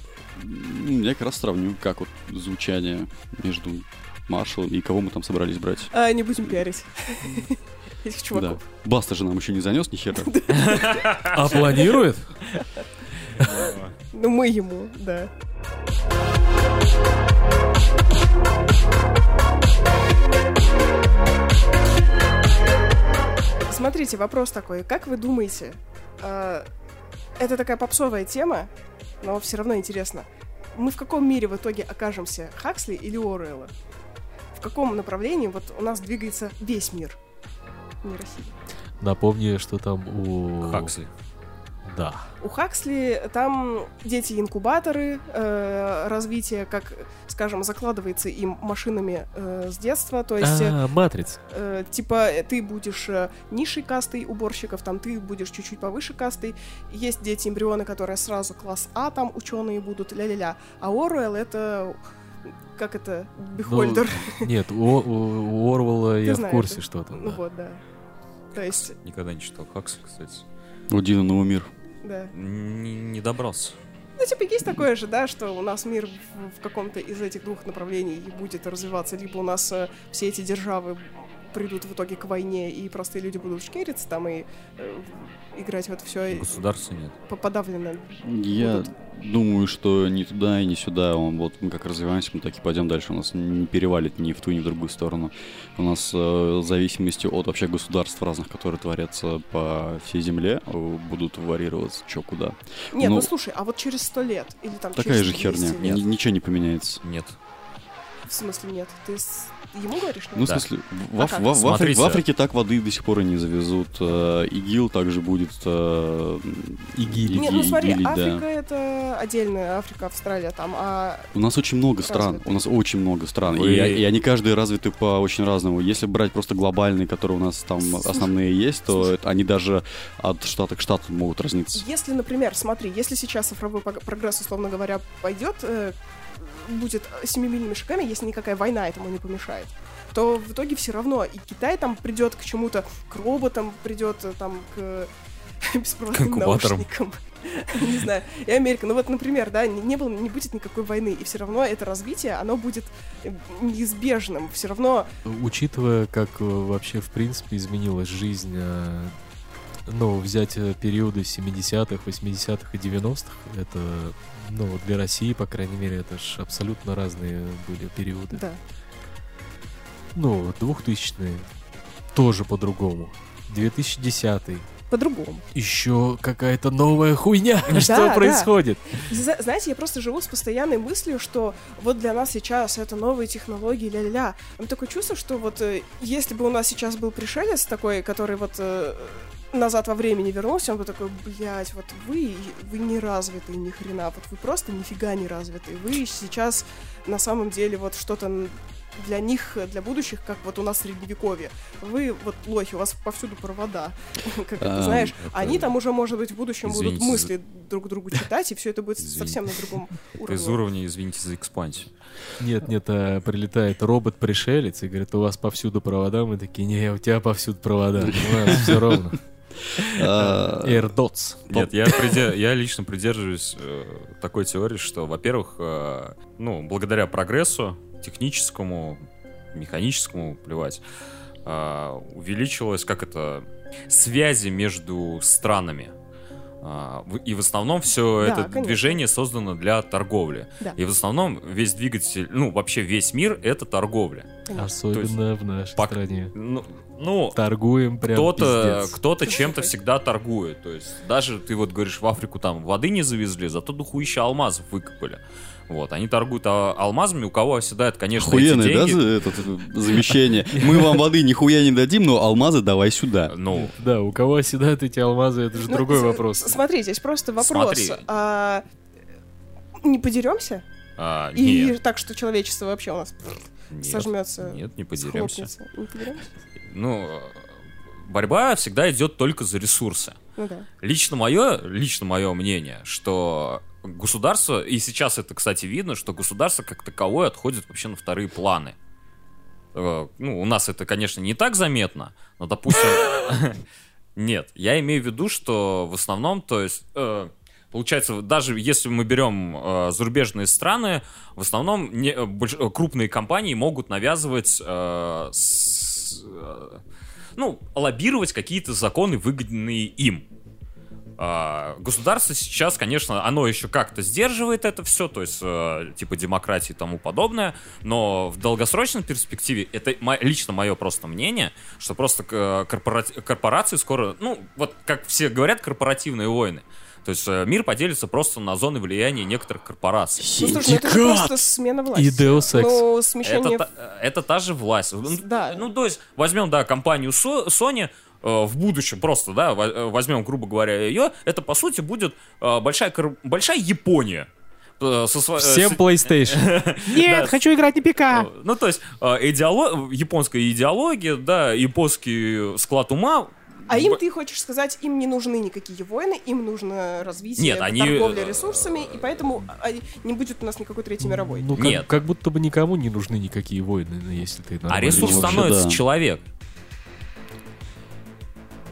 ну, я как раз сравню, как вот звучание между Marshall и кого мы там собрались брать. А, не будем пиарить. Этих Да. чуваков. Баста же нам еще не занес ни хера. А планирует? Ну, мы ему, да. Смотрите, вопрос такой. Как вы думаете, э, это такая попсовая тема, но все равно интересно. Мы в каком мире в итоге окажемся? Хаксли или Оруэлла? В каком направлении вот у нас двигается весь мир? Не Россия. Напомни, что там у... Хаксли. Да. У Хаксли там дети-инкубаторы, э, развитие, как, скажем, закладывается им машинами э, с детства, то есть... А, Матрица. э, типа э, ты будешь э, низшей кастой уборщиков, там ты будешь чуть-чуть повыше кастой. Есть дети-эмбрионы, которые сразу класс А, там ученые будут, ля-ля-ля. А Оруэлл это как это, бихольдер. Нет, у, у- у Орвелла я в знаешь, курсе, да? что там. Ну да. вот, да. То есть, Никогда не читал Хаксли, кстати. У Дина новый мир. да. Не, не добрался. Ну, типа, есть такое же, да, что у нас мир в, в каком-то из этих двух направлений будет развиваться. Либо у нас э, все эти державы придут в итоге к войне, и простые люди будут шкериться там и э, играть в это все Государства нет. подавленно. Я Будут. думаю, что ни туда и ни сюда. Он, вот мы как развиваемся, мы так и пойдем дальше. У нас не перевалит ни в ту, ни в другую сторону. У нас э, в зависимости от вообще государств разных, которые творятся по всей земле, э, будут варьироваться что куда. Нет, ну, Ну, слушай, а вот через сто лет или там Такая через же 200 херня. лет? Ни- ничего не поменяется. Нет. В смысле нет? Ты с- ему говоришь? нет? Ну, в Да. смысле, в, А в в Афри- Смотрите. в Африке так воды до сих пор и не завезут. Э, ИГИЛ также будет... э, ИГИЛь. иги- Нет, ну смотри, да. Африка это отдельная, Африка, Австралия там, а У нас очень много стран. Развитых. У нас очень много стран. И, и они каждый развиты по очень разному. Если брать просто глобальные, которые у нас там Слушай, основные есть, то слушай. это- они даже от штата к штату могут разниться. Если, например, смотри, если сейчас цифровой прогресс, условно говоря, пойдет, э, будет семимильными шагами, если никакая война этому не помешает, то в итоге все равно и Китай там придет к чему-то, к роботам придет, э, там, к беспроводным наушникам. Не знаю. И Америка. Ну вот, например, да, не, было, не будет никакой войны, и все равно это развитие, оно будет э, неизбежным. Все равно Учитывая, как э, вообще в принципе изменилась жизнь, ну, взять э, периоды 70-х, 80-х и 90-х, это, ну, для России, по крайней мере, это ж абсолютно разные были периоды. да. Ну, 2000-е тоже по-другому. 2010 По-другому. еще какая-то новая хуйня. Да, Что да. происходит? Зна- Знаете, я просто живу с постоянной мыслью, что вот для нас сейчас это новые технологии, ля-ля-ля. Такое чувство, что вот э, если бы у нас сейчас был пришелец такой, который вот э, назад во времени вернулся, он бы такой, блядь, вот вы, вы не развитые ни хрена, вот вы просто нифига не развитые. Вы сейчас на самом деле вот что-то для них, для будущих, как вот у нас в средневековье. Вы вот лохи, у вас повсюду провода, как это Ам, знаешь. это- Они там уже, может быть, в будущем будут Извините за- мысли друг другу читать, и все это будет Извините. совсем на другом Это из уровне. уровня, извините за экспансию. Нет, нет, а прилетает робот-пришелец и говорит, у вас повсюду провода. Мы такие, не, у тебя повсюду провода. У нас все ровно. А, AirDots. Нет, я, лично придерживаюсь э, такой теории, что, во-первых, э, ну, благодаря прогрессу техническому, механическому, плевать, э, увеличилось, как это, связи между странами. И в основном все Да, это конечно. движение создано для торговли. Да. И в основном весь двигатель, ну, вообще весь мир это торговля. Конечно. Особенно в нашей Пок- стране. Ну, ну, Торгуем прям кто-то кто-то чем-то всегда торгует. То есть даже ты вот говоришь, в Африку там воды не завезли, зато дохуища алмазов выкопали. Вот, они торгуют а, алмазами, у кого оседают, конечно, Охуенное, эти да, деньги. за- этот, э, замещение? Мы вам воды нихуя не дадим, но алмазы давай сюда. Ну, Да, у кого оседают эти алмазы, это же Ну, другой с- вопрос. Смотри, здесь просто вопрос. Смотри. А, не подеремся? а, И нет, так, что человечество вообще у нас нет, сожмется, нет, не подеремся. схлопнется? Не подеремся? Ну, борьба всегда идет только за ресурсы. Ну да. Лично мое, лично мое мнение, что государство, и сейчас это, кстати, видно, что государство как таковое отходит вообще на вторые планы. Э, Ну, у нас это, конечно, не так заметно, но, допустим... Нет, я имею в виду, что в основном, то есть... э, Получается, даже если мы берем э, зарубежные страны, в основном не- больш- крупные компании могут навязывать, э, ну, лоббировать какие-то законы, выгодные им. А, Государство сейчас, конечно, оно еще как-то сдерживает это все, то есть э, типа демократии и тому подобное, но в долгосрочной перспективе, это лично мое просто мнение, что просто э, корпора- корпорации скоро, ну, вот как все говорят, корпоративные войны. То есть э, мир поделится просто на зоны влияния некоторых корпораций. Ну, слушай, ну это же просто смена власти. И Deus Ex. Ну, смещение... Это, та- это та же власть. Ну, да. Ну, то есть, возьмем, да, компанию Sony, э, в будущем просто, да, во- э, возьмем, грубо говоря, ее, это, по сути, будет э, большая, кор- большая Япония. э, со сво- э, Всем PlayStation. Нет, Да. хочу играть на ПК. э, Ну, то есть, э, идеоло- японская идеология, да, японский склад ума. А им ты хочешь сказать, им не нужны никакие войны, им нужно развитие, Нет, они, торговля э, ресурсами, и поэтому а, не будет у нас никакой Третьей мировой. Ну, как, Нет. как будто бы никому не нужны никакие войны, ну, если ты А ресурс становится да. человек.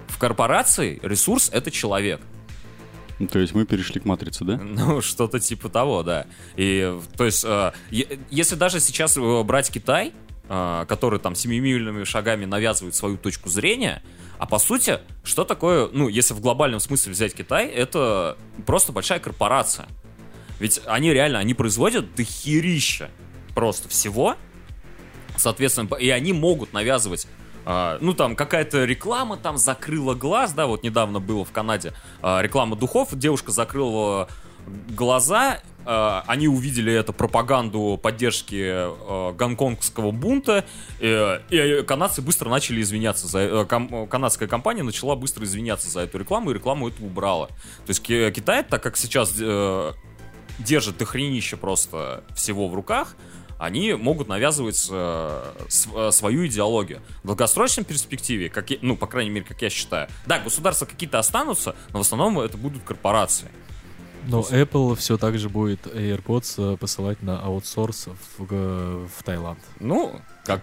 В корпорации ресурс — это человек. Ну, То есть мы перешли к матрице, да? Ну, что-то типа того, да. И, то есть, э, если даже сейчас э, брать Китай, э, который там семимильными шагами навязывает свою точку зрения, а по сути, что такое, ну, если в глобальном смысле взять Китай, это просто большая корпорация. Ведь они реально, они производят дохерища просто всего, соответственно, и они могут навязывать а, ну, там, какая-то реклама там закрыла глаз, да, вот недавно было в Канаде а, реклама духов, девушка закрыла глаза, а, они увидели это пропаганду поддержки а, гонконгского бунта, э, и канадцы быстро начали извиняться за... э, канадская компания начала быстро извиняться за эту рекламу, и рекламу эту убрала. То есть Ки- Китай, так как сейчас э, держит дохренище просто всего в руках, они могут навязывать э, св- э, свою идеологию. В долгосрочной перспективе, как я- ну, по крайней мере, как я считаю, да, государства какие-то останутся, но в основном это будут корпорации. Но Apple все так же будет AirPods э, посылать на аутсорс в, э, в Таиланд. Ну, как...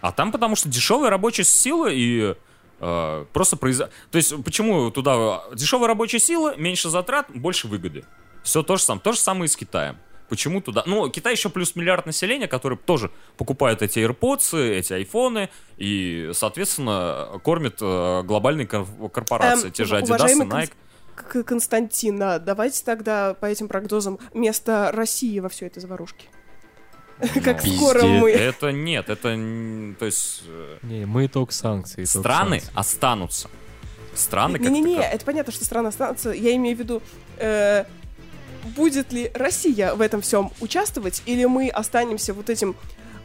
А там потому что дешевая рабочая сила и э, просто произ... То есть, почему туда дешевая рабочая сила, меньше затрат, больше выгоды. Все то же самое. То же самое и с Китаем. Почему туда? Ну, Китай еще плюс миллиард населения, которые тоже покупают эти AirPods, эти айфоны, и, соответственно, кормят э, глобальные кор- корпорации. Эм, Те же Adidas и Nike. К- Константин, а давайте тогда по этим прогнозам место России во всей этой заварушке. Как Ну, скоро пиздец. мы... Это нет, это... То есть... э, Не, мы итог санкций. итог Страны останутся. Страны как Не-не-не, это понятно, что страна останется. Я имею в виду, э, будет ли Россия в этом всем участвовать, или мы останемся вот этим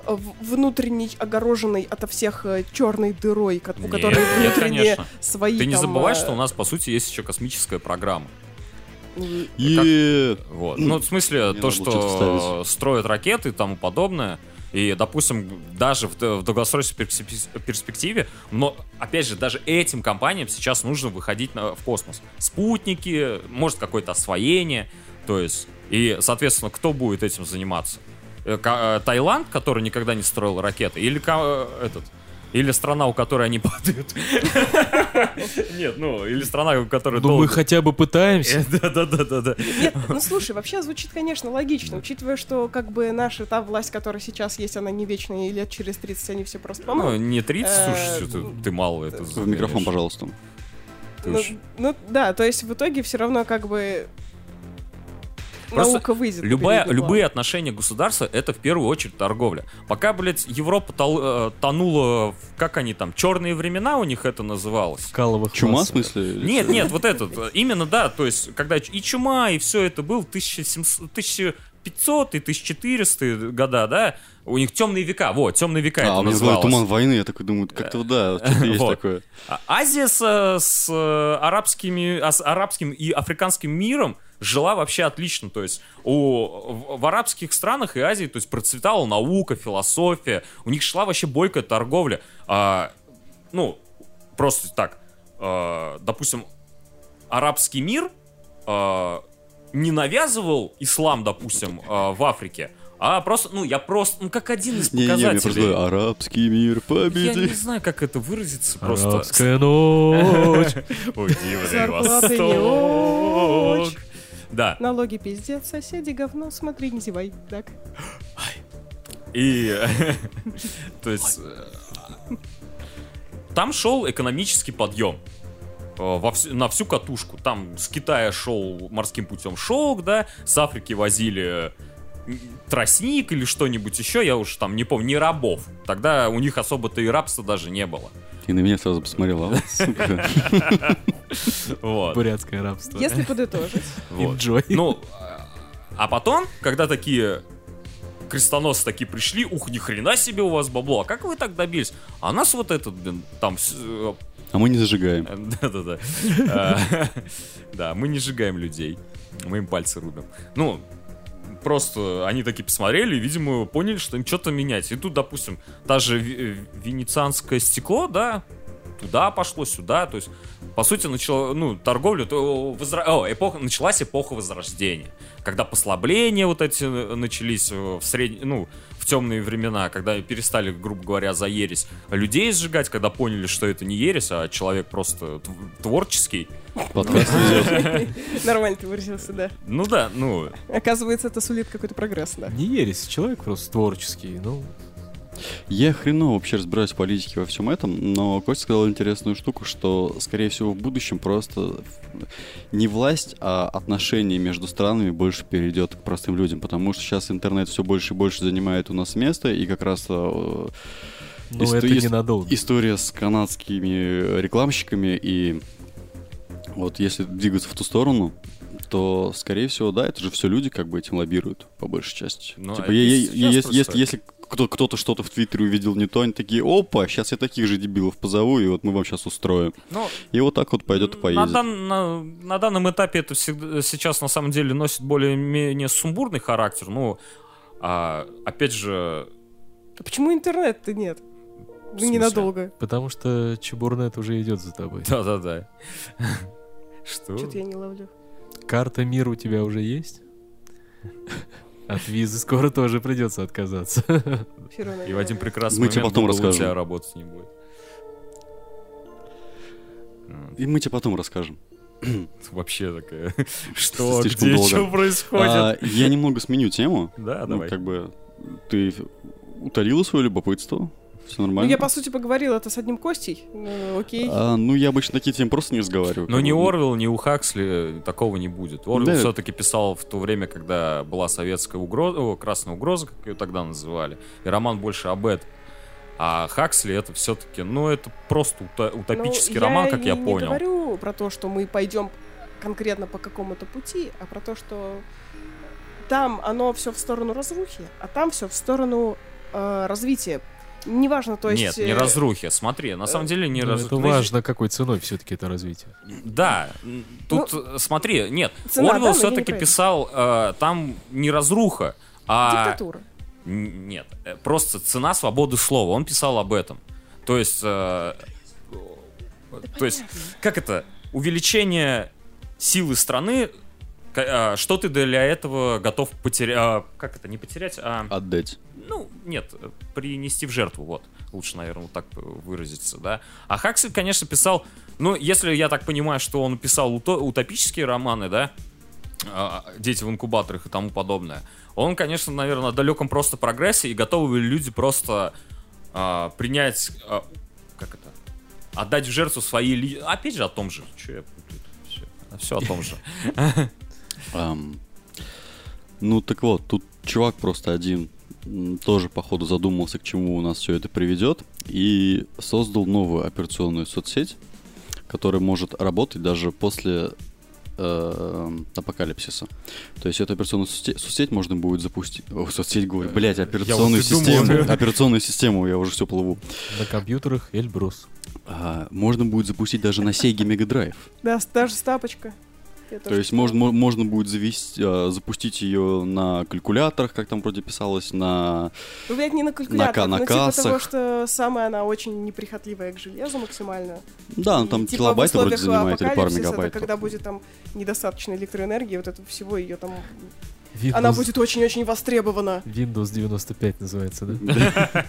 э, в- внутренней огороженной ото всех черной дырой, у Нет, которой нет, внутренние конечно. свои Ты не там, забывай, э, что у нас, по сути, есть еще космическая программа. И Вот. Ну, в смысле, Мне то, что строят ракеты и тому подобное. И, допустим, даже в, долгосрочной перспе- перспективе, но, опять же, даже этим компаниям сейчас нужно выходить на- в космос. Спутники, может, какое-то освоение. То есть, и, соответственно, кто будет этим заниматься? Э, э, Таиланд, который никогда не строил ракеты, или э, этот, или страна, у которой они падают. Нет, ну, или страна, у которой Ну, мы хотя бы пытаемся. Да-да-да-да. Нет, ну слушай, вообще звучит, конечно, логично, учитывая, что как бы наша та власть, которая сейчас есть, она не вечная, и лет через 30 они все просто Ну, помрут. не 30, Э, слушай, что ты, ты мало это в микрофон, пожалуйста. Ну, ну, да, то есть в итоге все равно как бы Просто наука выйдет. Любая, любые отношения государства это в первую очередь торговля. Пока, блядь, Европа тол- э, тонула, в, как они там, черные времена у них это называлось. Каловых Чума, в массах. смысле? Нет, нет, вот этот, э, именно да, то есть, когда и чума, и все это был 1700, 1500 и 1400 года, да, у них темные века, вот, темные века А, это называлось. туман войны, я такой думаю, как-то да, что-то есть Вот. такое. А Азия с, с э, арабскими, а с арабским и африканским миром жила вообще отлично. То есть у, в, в арабских странах и Азии то есть, процветала наука, философия. У них шла вообще бойкая торговля. А, ну, просто так. а, допустим, арабский мир а, не навязывал ислам, допустим, а, в Африке, а просто, ну, я просто, ну, как один из Не-не-не, мне показателей. просто говорю, арабский мир Я не знаю, как это выразиться, просто... Арабская ночь. Ой, дивный Зарплаты не восток. Да, Налоги пиздец, соседи говно, смотри, не зевай. Так. и... То есть... э, Там шел экономический подъем. э, во всю- на всю катушку. Там с Китая шел морским путем шелк, да, с Африки возили э, тростник или что-нибудь еще, я уж там не помню, не рабов. Тогда у них особо-то и рабства даже не было. И на меня сразу посмотрела, вот. Бурятское рабство. Если подытожить. вот. Ну, а- потом, когда такие крестоносцы такие пришли, ух, ни хрена себе у вас бабло, а как вы так добились? А нас вот этот, блин, там, э, А мы не зажигаем. да-да-да, А, да, мы не сжигаем людей, мы им пальцы рубим. Ну, просто они такие посмотрели видимо, поняли, что им что-то менять. И тут, допустим, ви- э, венецианское стекло, да, туда пошло, сюда, то есть, по сути, начало, ну, торговля, то возра- о, эпоха, началась эпоха Возрождения, когда послабления вот эти э, начались э, в сред... ну, в темные времена, когда перестали, грубо говоря, за ересь людей сжигать, когда поняли, что это не ересь, а человек просто тв- творческий. Нормально ты выразился, да. Ну да, ну, Оказывается, это сулит какой-то прогресс, да. Не ересь, человек просто творческий, ну, Я хреново вообще разбираюсь в политике во всем этом, но Костя сказал интересную штуку, что, скорее всего, в будущем просто не власть, а отношение между странами больше перейдет к простым людям, потому что сейчас интернет все больше и больше занимает у нас место, и как раз э, ну Исто- это ненадолго. история с канадскими рекламщиками, и вот если двигаться в ту сторону, то, скорее всего, да, это же все люди как бы этим лоббируют, по большей части. Ну, типа, е- сейчас если, если, если кто-то что-то в Твиттере увидел не то, они такие, опа, сейчас я таких же дебилов позову, и вот мы вам сейчас устроим. ну, И вот так вот пойдет и на, поедет. дан- на- на данном этапе это всегда, сейчас на самом деле носит более-менее сумбурный характер. Ну, а, опять же, А почему интернет-то нет? Ну, ненадолго. Потому что Чебурнет уже идет за тобой. да-да-да. Что? Что-то я не ловлю. Карта мира у тебя уже есть? От визы скоро тоже придется отказаться. И в один прекрасный Мы тебе момент потом Google у расскажем. тебя работать не будет. И мы тебе потом расскажем. Вообще такая, что, Слишком где, долго. что происходит? А, я немного сменю тему. Да, Ну, давай. как бы ты утолила свое любопытство. Все Ну, нормально. я, по сути, поговорил это с одним Костей. Ну, окей. А, ну, я обычно такие темы просто не разговариваю. Но ни. Орвел, ни у Хаксли такого не будет. Орвел Да. все-таки писал в то время, когда была советская угроза, о, красная угроза, как ее тогда называли. И роман больше об этом. А Хаксли это все-таки, ну, это просто уто- утопический Ну, роман, как и я не понял. говорю про то, что мы пойдем конкретно по какому-то пути, а про то, что там оно все в сторону разрухи, а там все в сторону э, развития. Неважно, то есть... Нет, не э, разрухи. Смотри, на самом деле не Ну, разрухи. Это важно, какой ценой все-таки это развитие. Да, тут э, смотри, нет, Ну, да, Орвел все-таки писал э, там не разруха, а Диктатура. Нет, э, просто цена свободы слова. Он писал об этом. То есть, э, то есть, как это? Увеличение силы страны. а, Что ты для этого готов потерять? Как это? Не потерять, а Отдать. Ну, нет, э, принести в жертву, вот. Лучше, наверное, вот так э, выразиться, да. А Хаксель, конечно, писал, ну, если я так понимаю, что он писал уто- утопические романы, да, а, дети в инкубаторах и тому подобное, он, конечно, наверное, на далеком просто прогрессе, и готовы ли люди просто а, принять, а, как это, отдать в жертву свои... ли- Опять же о том же. Че я путаю? Все, о том же. Ну так вот, тут чувак просто один тоже, походу, задумался, к чему у нас все это приведет, и создал новую операционную соцсеть, которая может работать даже после э, апокалипсиса. То есть эту операционную соцсеть, соцсеть можно будет запустить. О, соцсеть говорю, блять, операционную вот систему. Операционную систему, я уже все плыву. На компьютерах Эльбрус. А, можно будет запустить даже на Sega Mega Drive. Да, даже с тапочка. Я То есть можно, мо- можно будет завести, а, запустить ее на калькуляторах, как там вроде писалось, на... Ну, блядь, не на калькуляторах, на но типа того, кассах. что самая она очень неприхотливая к железу максимально. Да, ну И, там типа, килобайт в вроде занимает, или пару это мегабайт. когда будет там недостаточно электроэнергии, вот этого всего, ее там... Windows, Она будет очень-очень востребована. Windows 95 называется, да?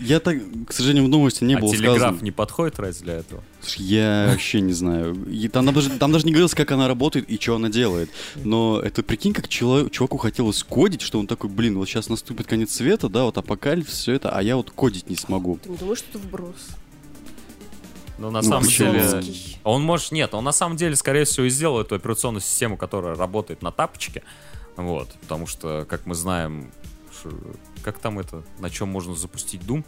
Я так, к сожалению, в новости не а телеграф сказано. не подходит раз для этого? Слушай, Я вообще не знаю. Там даже, не говорилось, как она работает и что она делает. Но это прикинь, как чуваку хотелось кодить, что он такой, блин, вот сейчас наступит конец света, да, вот апокалипсис, все это, а я вот кодить не смогу. Ты не думаешь, что это вброс? Но на Ну, самом деле... Он может... Нет, он на самом деле, скорее всего, и сделал эту операционную систему, которая работает на тапочке. Вот. Потому что, как мы знаем... Как там это? На чем можно запустить Doom?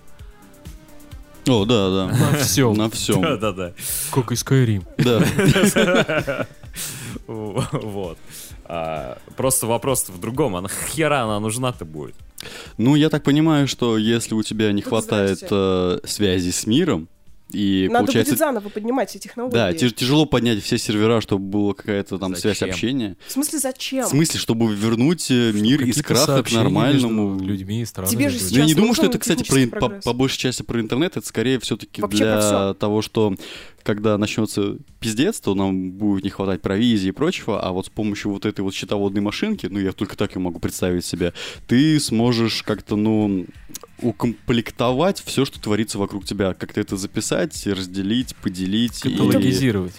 О, да, да. На всем. На всем. Да-да-да. Как и Skyrim. Да. Вот. А, Просто вопрос в другом. А нахера она нужна-то будет? Ну, я так понимаю, что если у тебя не хватает э, связи с миром, и Надо получается... будет заново поднимать все технологии. Да, тяж- тяжело поднять все сервера, чтобы была какая-то там связь Зачем? общения. В смысле, зачем? В смысле, чтобы вернуть э, мир из краха к нормальному. между людьми и странами. Тебе же будут. Ну, я не Сейчас думаю, что это, кстати, про, по, по большей части про интернет. Это скорее все-таки для того, что когда начнется пиздец, то нам будет не хватать провизии и прочего, а вот с помощью вот этой вот счетоводной машинки, ну, я только так ее могу представить себе, ты сможешь как-то, ну, укомплектовать все, что творится вокруг тебя, как-то это записать, разделить, поделить. и- Каталогизировать.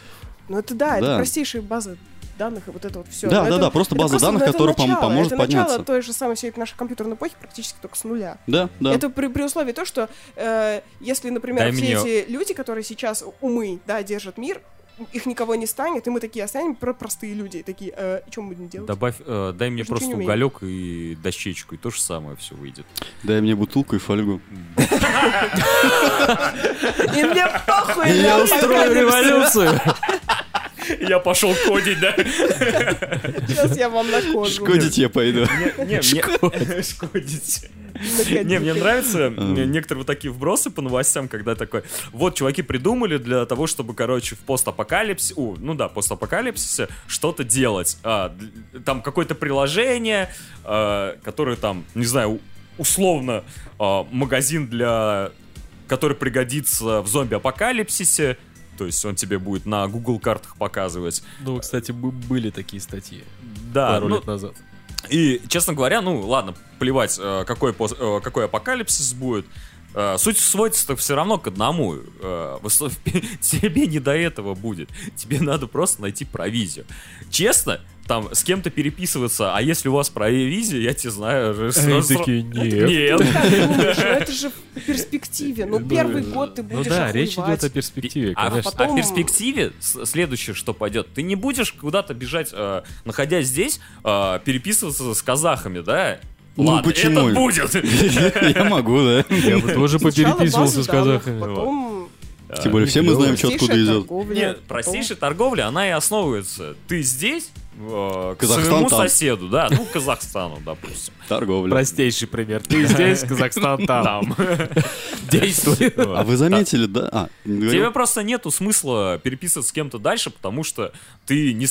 Ну это да, это Да. простейшие базы данных и вот это вот все. Да, да, да, просто база данных, которая пом- поможет это подняться. начало той же самой всей нашей компьютерной эпохи практически только с нуля. Да, да. Это при, при условии то, что э, если, например, Дай все мне- эти люди, которые сейчас умы, да, держат мир, их никого не станет, и мы такие останем про простые люди, и такие, э, что мы будем делать? Добавь, э, дай мне Мы же ничего просто уголек и дощечку, и то же самое все выйдет. Дай мне бутылку и фольгу. И мне похуй, Я устрою революцию! Я пошел кодить, да? Сейчас я вам накожу. Шкодить я пойду. Шкодить. Не, мне нравятся некоторые вот такие вбросы по новостям, когда такой, вот, чуваки придумали для того, чтобы, короче, в постапокалипсисе, у, ну да, постапокалипсисе что-то делать. А, там какое-то приложение, а, которое там, не знаю, условно а, магазин для... который пригодится в зомби-апокалипсисе, то есть он тебе будет на Google картах показывать. Ну, кстати, бы- были такие статьи Да, пару ну, лет назад. И, честно говоря, ну, ладно, плевать, э, какой, э, какой апокалипсис будет. Э, Суть сводится все равно к одному. Тебе не до этого будет. Тебе надо просто найти провизию. Честно, там с кем-то переписываться, а если у вас провизия, я тебе знаю... же Они сразу- такие, нет. Нет. Думаешь, ну это же в перспективе. Ну, Ну, первый год ты Ну будешь да, речь идет о перспективе, А, в- конечно. а в перспективе следующее, что пойдет, ты не будешь куда-то бежать, э, находясь здесь, э, переписываться с казахами, да? Ну, Ладно, почему? это будет. Я могу, да. Я бы тоже попереписывался с казахами. Потом Тем более все мы знаем, что откуда идет. Нет, простейшая торговля, она и основывается. Ты здесь, э, к Казахстан своему там. соседу, да, ну, Казахстану, допустим. Торговля. Простейший пример. Ты здесь, Казахстан там. Действуй. А вы заметили, да? А? Тебе просто нету смысла переписываться с кем-то дальше, потому что ты не...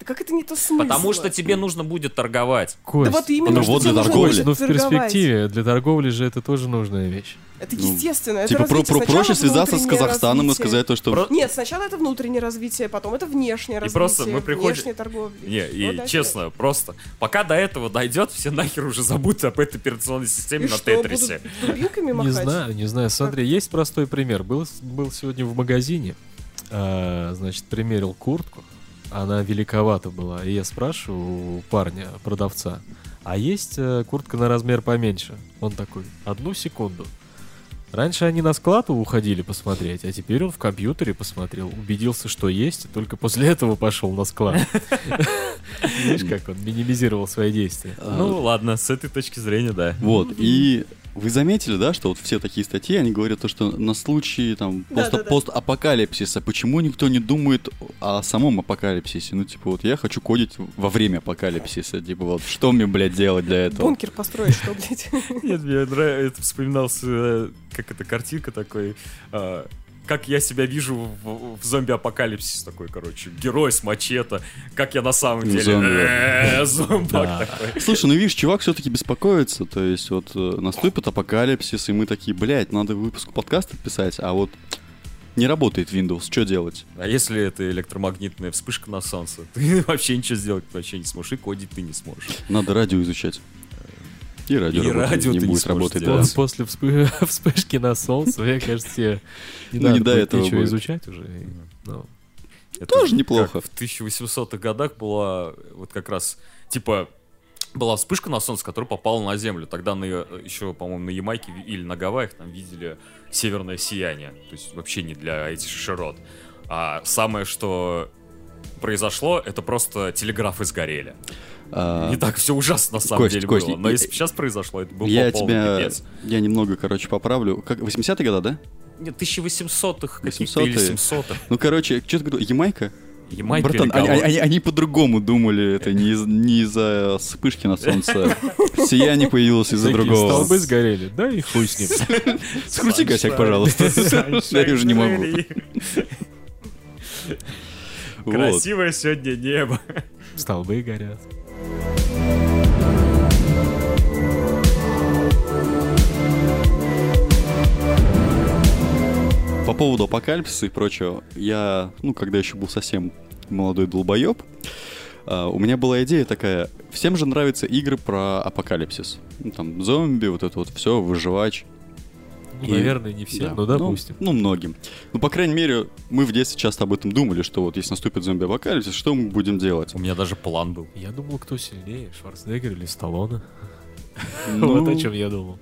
Да как это не то смысл? потому что тебе нужно будет торговать. Да Кость, вот именно, Ну что вот тебе для нужно торговли. будет ну в перспективе для торговли же это тоже нужная вещь. Это Ну, естественно. это Типа про- про- проще связаться с Казахстаном и развитие. сказать то, что... Про- Нет, сначала это внутреннее развитие, потом это внешнее развитие. просто мы приходим- Внешняя торговля. Не, Вот и дальше. честно, просто, пока до этого дойдет, все нахер уже забудут об этой операционной системе И на что, Тетрисе. дубинками Не знаю, не знаю. Смотри, есть простой пример. Был, был сегодня в магазине, а, значит, примерил куртку. Она великовата была. И я спрашиваю у парня, продавца, а есть э, куртка на размер поменьше? Он такой, одну секунду. Раньше они на склад уходили посмотреть, а теперь он в компьютере посмотрел, убедился, что есть, и только после этого пошел на склад. Видишь, как он минимизировал свои действия. Ну ладно, с этой точки зрения, да. Вот, и Вы заметили, да, что вот все такие статьи, они говорят то, что на случай там Да, пост- да, да. постапокалипсиса, почему никто не думает о самом апокалипсисе? Ну, типа, вот я хочу кодить во время апокалипсиса. Типа, вот что мне, блядь, делать для этого? Бункер построить, что, блядь? Нет, мне нравится, это вспоминался, э, как это, картинка такой, а, как я себя вижу в, в зомби-апокалипсис такой, короче, герой с мачете, как я на самом деле. Зомби. Э, Зомбак Да. такой. Слушай, ну видишь, чувак все-таки беспокоится. То есть вот э, наступит апокалипсис, и мы такие, блядь, надо выпуск подкаста писать, а вот не работает Windows, что делать? А если это электромагнитная вспышка на солнце, ты вообще ничего сделать вообще не сможешь, и кодить ты не сможешь. Надо радио изучать. И радио, И работать радио не будет работать. да. Пос- После вспы- вспышки на солнце, мне кажется, тебе не Ну, надо не до будет этого ничего будет. изучать уже. и, ну, Это Тоже неплохо. В 1800-х годах была вот как раз, типа, была вспышка на солнце, которая попала на Землю. Тогда на, еще, по-моему, на Ямайке или на Гавайях там видели северное сияние. То есть вообще не для этих широт. А самое, что произошло, это просто телеграфы сгорели. А, Не так все ужасно на самом Кость, деле Кость, было. Но если бы сейчас произошло, это был я бы полный тебя, пипец. я немного, короче, поправлю. Как 80-е годы, да? Нет, 1800-х каких-то 800-е. или 700-х. Ну, короче, что ты говорил, Ямайка? Ямайка Братан, они, они- они по-другому думали, это не, из- не из-за вспышки на солнце. Сияние появилось из-за другого. Столбы сгорели, да и хуй с ним. Скрути косяк, пожалуйста. Я уже не могу. Красивое сегодня небо. Столбы горят. По поводу апокалипсиса и прочего, я, ну, когда еще был совсем молодой долбоеб, а, у меня была идея такая, всем же нравятся игры про апокалипсис. Ну, там, зомби, вот это вот все, выживач. Ну, И- наверное, не все, Да. но допустим. Ну, ну, многим. Ну, по крайней мере, мы в детстве часто об этом думали, что вот если наступит зомби-апокалипсис, что мы будем делать? У меня даже план был. Я думал, кто сильнее, Шварценеггер или Сталлоне. Ну, Вот о чем я думал.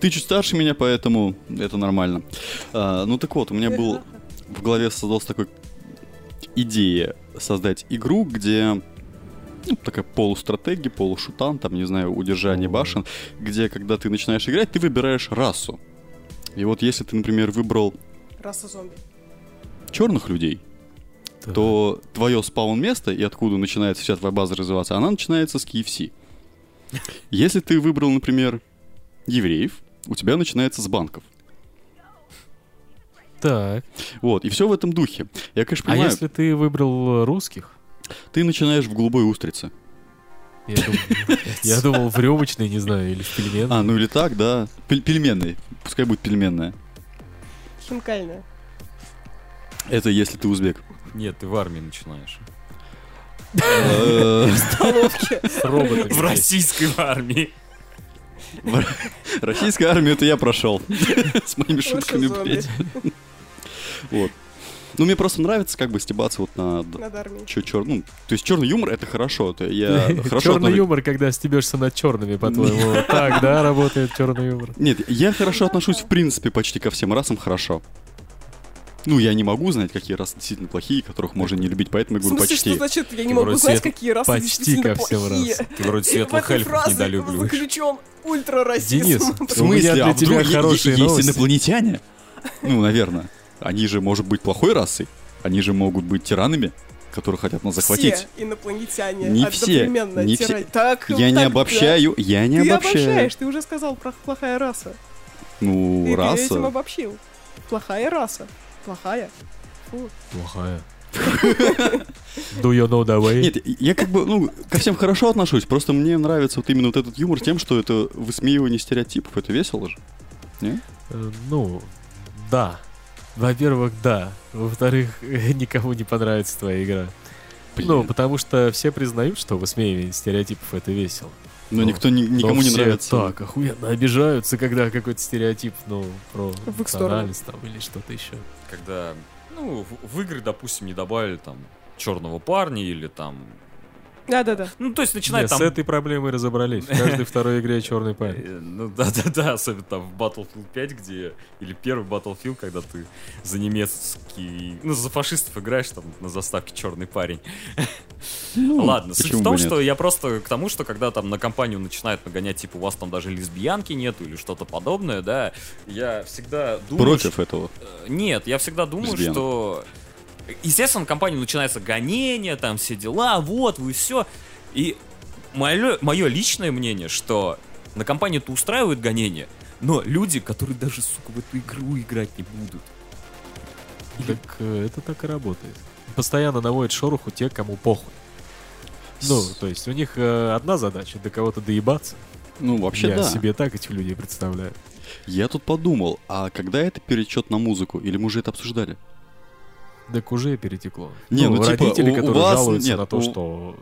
Ты чуть старше меня, поэтому это нормально. А, ну так вот, у меня был в голове создался такой идея создать игру, где ну, такая полустратегия, полушутан, там, не знаю, удержание башен, где, когда ты начинаешь играть, ты выбираешь расу. И вот если ты, например, выбрал Раса зомби. черных людей, Так. то твое спаун-место и откуда начинается вся твоя база развиваться, она начинается с KFC. Если ты выбрал, например, евреев, у тебя начинается с банков. Так. Вот, и все в этом духе. Я, конечно, А понимаю, если ты выбрал э, русских? ты начинаешь в голубой устрице. Я думал, я думал в рюмочной, не знаю, или в пельмен. А, ну или так, да. Пель- пельменный. Пускай будет пельменная. Хинкальная. Это если ты узбек. Нет, ты в армии начинаешь. Э. В российской армии. Российская армия, это я прошел. С моими шутками, блядь. Вот. Ну, мне просто нравится как бы стебаться вот на... Над армией. Чё, чёр... ну, то есть черный юмор это хорошо. Это я хорошо Черный отношусь- юмор, когда стебешься над черными, по-твоему. Так, да, работает черный юмор. Нет, я хорошо отношусь в принципе почти ко всем расам хорошо. Ну, я не могу знать, какие расы действительно плохие, которых можно не любить, поэтому я говорю смысле, что почти. значит, я не Ты могу вроде знать, свет- какие расы почти действительно ко всем плохие. расам. Ты вроде светлых эльфов недолюбливаешь. заключен ультрарасизм. Денис, В смысле? а тебя вдруг е- хорошие есть новости. инопланетяне? Ну, наверное. Они же, может быть, плохой расой. Они же могут быть тиранами, которые хотят нас захватить. Все инопланетяне Не все, одновременно не все. Так, Я не так, обобщаю, я да. не Ты обобщаю. обобщаешь, ты уже сказал про плохая раса. Ну, Ты этим раса. обобщил. Плохая раса. Плохая. Фу. Плохая. Do you know the way? Нет, я как бы, ну, ко всем хорошо отношусь, просто мне нравится вот именно вот этот юмор тем, что это высмеивание стереотипов, это весело же. Не? Э, Ну, да. Во-первых, да. Во-вторых, никому не понравится твоя игра. Ну, Блин. потому что все признают, что высмеивание стереотипов это весело. Но ну, никто, ни- Но никому не все нравится. Так, охуенно обижаются, когда какой-то стереотип, ну, про национальность там или что-то еще. Когда, ну, в, в игры, допустим, не добавили там черного парня или там... Да-да-да. Ну, то есть начинает Нет, там... С этой проблемой разобрались. В каждой второй игре черный парень. Э, Ну да-да-да, особенно там в Battlefield 5, где... Или первый Battlefield, когда ты за немецкий... Ну, за фашистов играешь, там на заставке черный парень. Ну, Ладно, суть в том, что я просто к тому, что когда там на компанию начинают нагонять, типа, у вас там даже лесбиянки нету или что-то подобное, да, я всегда думаю... Против этого. что- Нет, я всегда думаю, что... Естественно, на компанию начинается гонение, там все дела, вот, вы все. И мое, мое личное мнение, что на компанию-то устраивают гонение, но люди, которые даже, сука, в эту игру играть не будут. Так э, это так и работает. Постоянно наводят шороху те, кому похуй. Ну, то есть у них э, одна задача до кого-то доебаться. Ну, вообще, Я да. себе так этих людей представляю. Я тут подумал, а когда это перечет на музыку? Или мы уже это обсуждали? Так уже перетекло. Не, ну, типа, родители, у- у которые вас жалуются нет, на то, у- что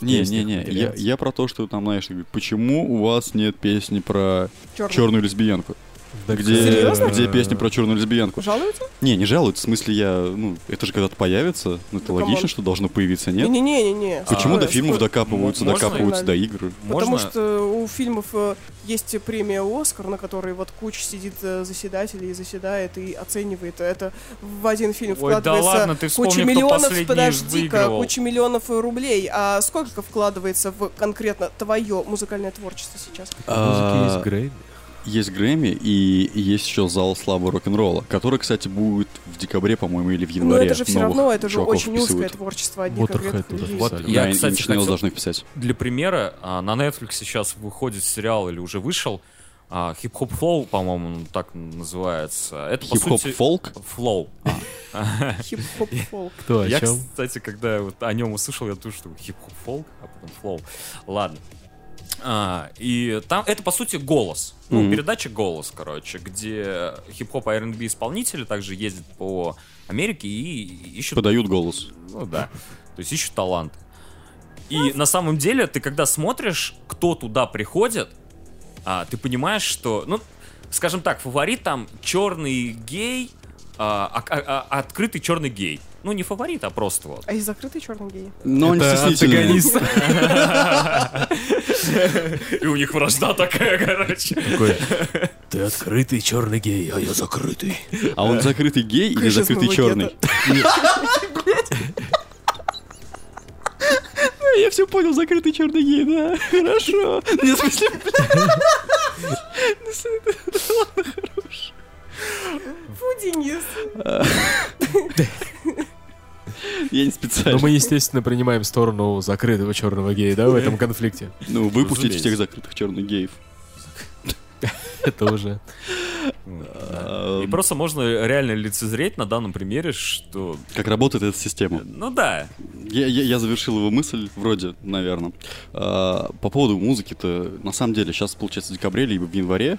Не, не, не. Я, я про то, что там, знаешь, говорит, почему у вас нет песни про Чёрный. черную лесбиянку? Так, Где, Серьезно? где песня про черную лесбиянку? Жалуются? Не, не жалуются, в смысле я, ну, это же когда-то появится, ну, это Да, логично, come on. что должно появиться, нет? Не-не-не-не. Почему А, до фильмов Спо- докапываются, можно- докапываются до игр? Потому Можно- что у фильмов э, есть премия Оскар, на которой вот куча сидит э, заседателей и заседает и оценивает. Это в один фильм Ой, да вкладывается ладно, ты куча вспомни, кто миллионов, подожди-ка, куча миллионов рублей. А сколько вкладывается в конкретно твое музыкальное творчество сейчас? музыки А, есть Грейми. Есть Грэмми и есть еще зал славы рок-н-ролла, который, кстати, будет в декабре, по-моему, или в Но январе. это же все равно, это же очень узкое вписывают. творчество одних конкретных людей. Вот я, да, кстати, хотел- должны вписать. Для примера, а, на Netflix сейчас выходит сериал или уже вышел а, Хип-хоп flow, по-моему, так называется. Это Хип-хоп сути фолк? flow. Хип-хоп фолк. Кто, о Я, кстати, когда вот о нем услышал, я думаю, что хип-хоп фолк, а потом flow. Ладно. А, и там это по сути голос. Ну, Мгм. передача голос, короче, где хип-хоп и R&B исполнители также ездят по Америке и ищут Подают голос. ну да. То есть ищут таланты. И на самом деле, ты когда смотришь, кто туда приходит, а, ты понимаешь, что, ну, скажем так, фаворит там черный гей, а, а- а- а- открытый черный гей. Ну, не фаворит, а просто вот. А есть закрытый черный гей? Но стеснительные. антагонист. И у них вражда такая, короче. Такой, Ты открытый черный гей, а я закрытый. А он закрытый гей или закрытый черный? Я все понял, закрытый черный гей, да. Хорошо. Не, в смысле, Фу, Денис. я не Но специально. мы, естественно, принимаем сторону закрытого черного гея, да, в этом конфликте. Ну, выпустить всех закрытых черных геев. Это уже. И просто можно реально лицезреть на данном примере, что... Как работает эта система? Ну да, Я, я- я завершил его мысль, вроде, наверное. А, по поводу музыки-то, на самом деле, сейчас, получается, в декабре, либо в январе,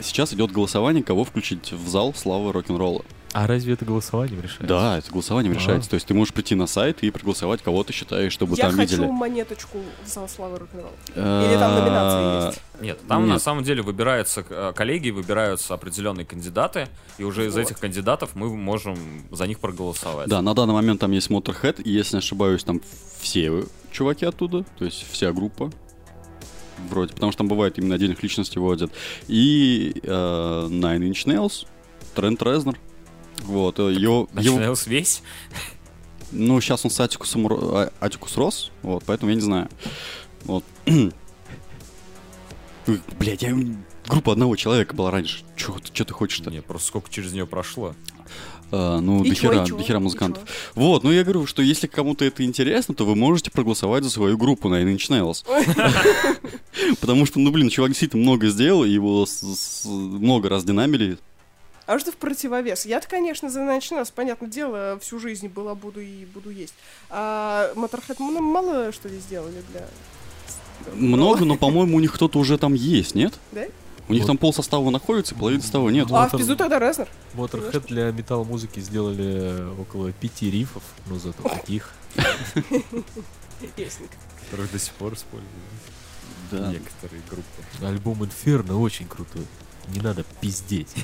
сейчас идет голосование, кого включить в зал славы рок-н-ролла. А разве это голосованием решается? Да, это голосованием А. решается. То есть ты можешь прийти на сайт и проголосовать, кого ты считаешь, чтобы Я там хочу видели. монеточку в зал славы рок-н-ролла. Или там номинации есть? Нет, там на самом деле выбираются э, коллеги, выбираются определенные кандидаты, и уже из этих кандидатов мы можем за них проголосовать. Да, на данный момент там есть Motorhead, и если не ошибаюсь, там все чуваки оттуда, то есть вся группа. Вроде, потому что там бывает именно отдельных личностей вводят. И э, Nine Inch Nails, Трент Резнер. Вот, э, его, его- Начинаешь весь. ну, сейчас он с Атикусом, а- Атикус рос, вот, поэтому я не знаю. Вот. Блять, я... группа одного человека была раньше. Че ты хочешь-то? Нет, просто сколько через нее прошло. А, ну, И чё, дохера, и чё, дохера и музыкантов. чё? Вот, ну я говорю, что если кому-то это интересно, то вы можете проголосовать за свою группу на Inch Nails. Потому что, ну, блин, чувак действительно много сделал, и его много раз динамили. А что в противовес? Я-то, конечно, за начинался, понятное дело, всю жизнь была, буду и буду есть. А Motorhead м- мало что ли сделали для... Много, но, по-моему, у них кто-то уже там есть, нет? Да? У них Вот. там пол состава находится, половина состава нет. А, в пизду тогда Резнер. Motorhead для металл-музыки сделали около пяти рифов, но зато каких. Песенка. Которых до сих пор используют. Да. Некоторые группы. Альбом Inferno очень крутой. Не надо пиздеть.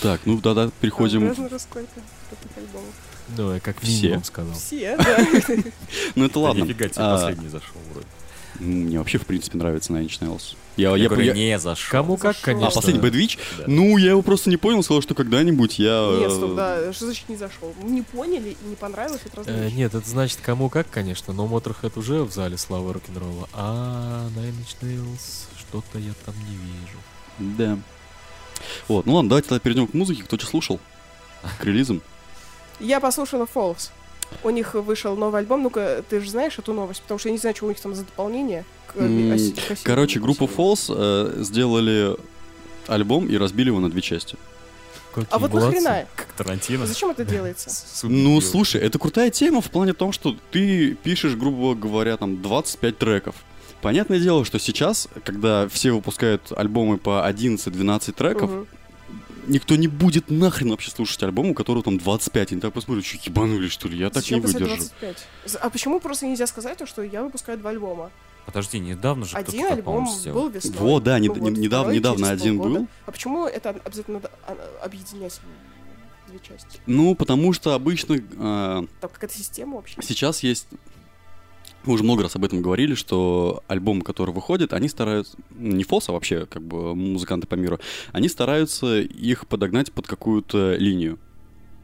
Так, ну А у переходим. Резнера сколько таких альбомов? Ну, я как Все. сказал. Все, да. Ну это ладно. Нифига тебе А, последний зашел вроде. Мне вообще, в принципе, нравится Nine Inch Nails. Я, Я я, говорю, я- не зашел. Кому как, Зашел. конечно. А, последний Bad Witch? Да. Ну, я его просто не понял, сказал, что когда-нибудь я... Нет, э, стоп, да, что значит не зашел? Не поняли и не понравилось, это разные Э, нет, это значит кому как, конечно, но Motorhead уже в зале славы рок-н-ролла, а Nine Inch Nails что-то я там не вижу. Да. Вот, ну ладно, давайте тогда перейдем к музыке. Кто что слушал? К релизам. Я послушала Falls. У них вышел новый альбом. Ну-ка, ты же знаешь эту новость, потому что я не знаю, что у них там за дополнение. к М, оси- к осеннему Короче, группа. Falls э, сделали альбом и разбили его на две части. Какие А вот молодцы. нахрена? Как Тарантино. Зачем это делается? Ну, слушай, это крутая тема в плане том, что ты пишешь, грубо говоря, там 25 треков. Понятное дело, что сейчас, когда все выпускают альбомы по 11-12 треков, Мгм. Никто не будет нахрен вообще слушать альбом, у которого там 25. Они так посмотрят, что ебанулись, что ли? Я так Зачем не выдержу. 25? За- А почему просто нельзя сказать то, что я выпускаю два альбома? Подожди, недавно же Один кто-то альбом был весной. Вот, да, не- не- вот, недавно- второй недавно один полгода. был. А почему это обязательно надо а, объединять две части? Ну, потому что обычно э, Там какая-то система вообще? сейчас есть... Мы уже много раз об этом говорили, что альбомы, которые выходят, они стараются... ну, Не фос, а вообще как бы музыканты по миру. Они стараются их подогнать под какую-то линию.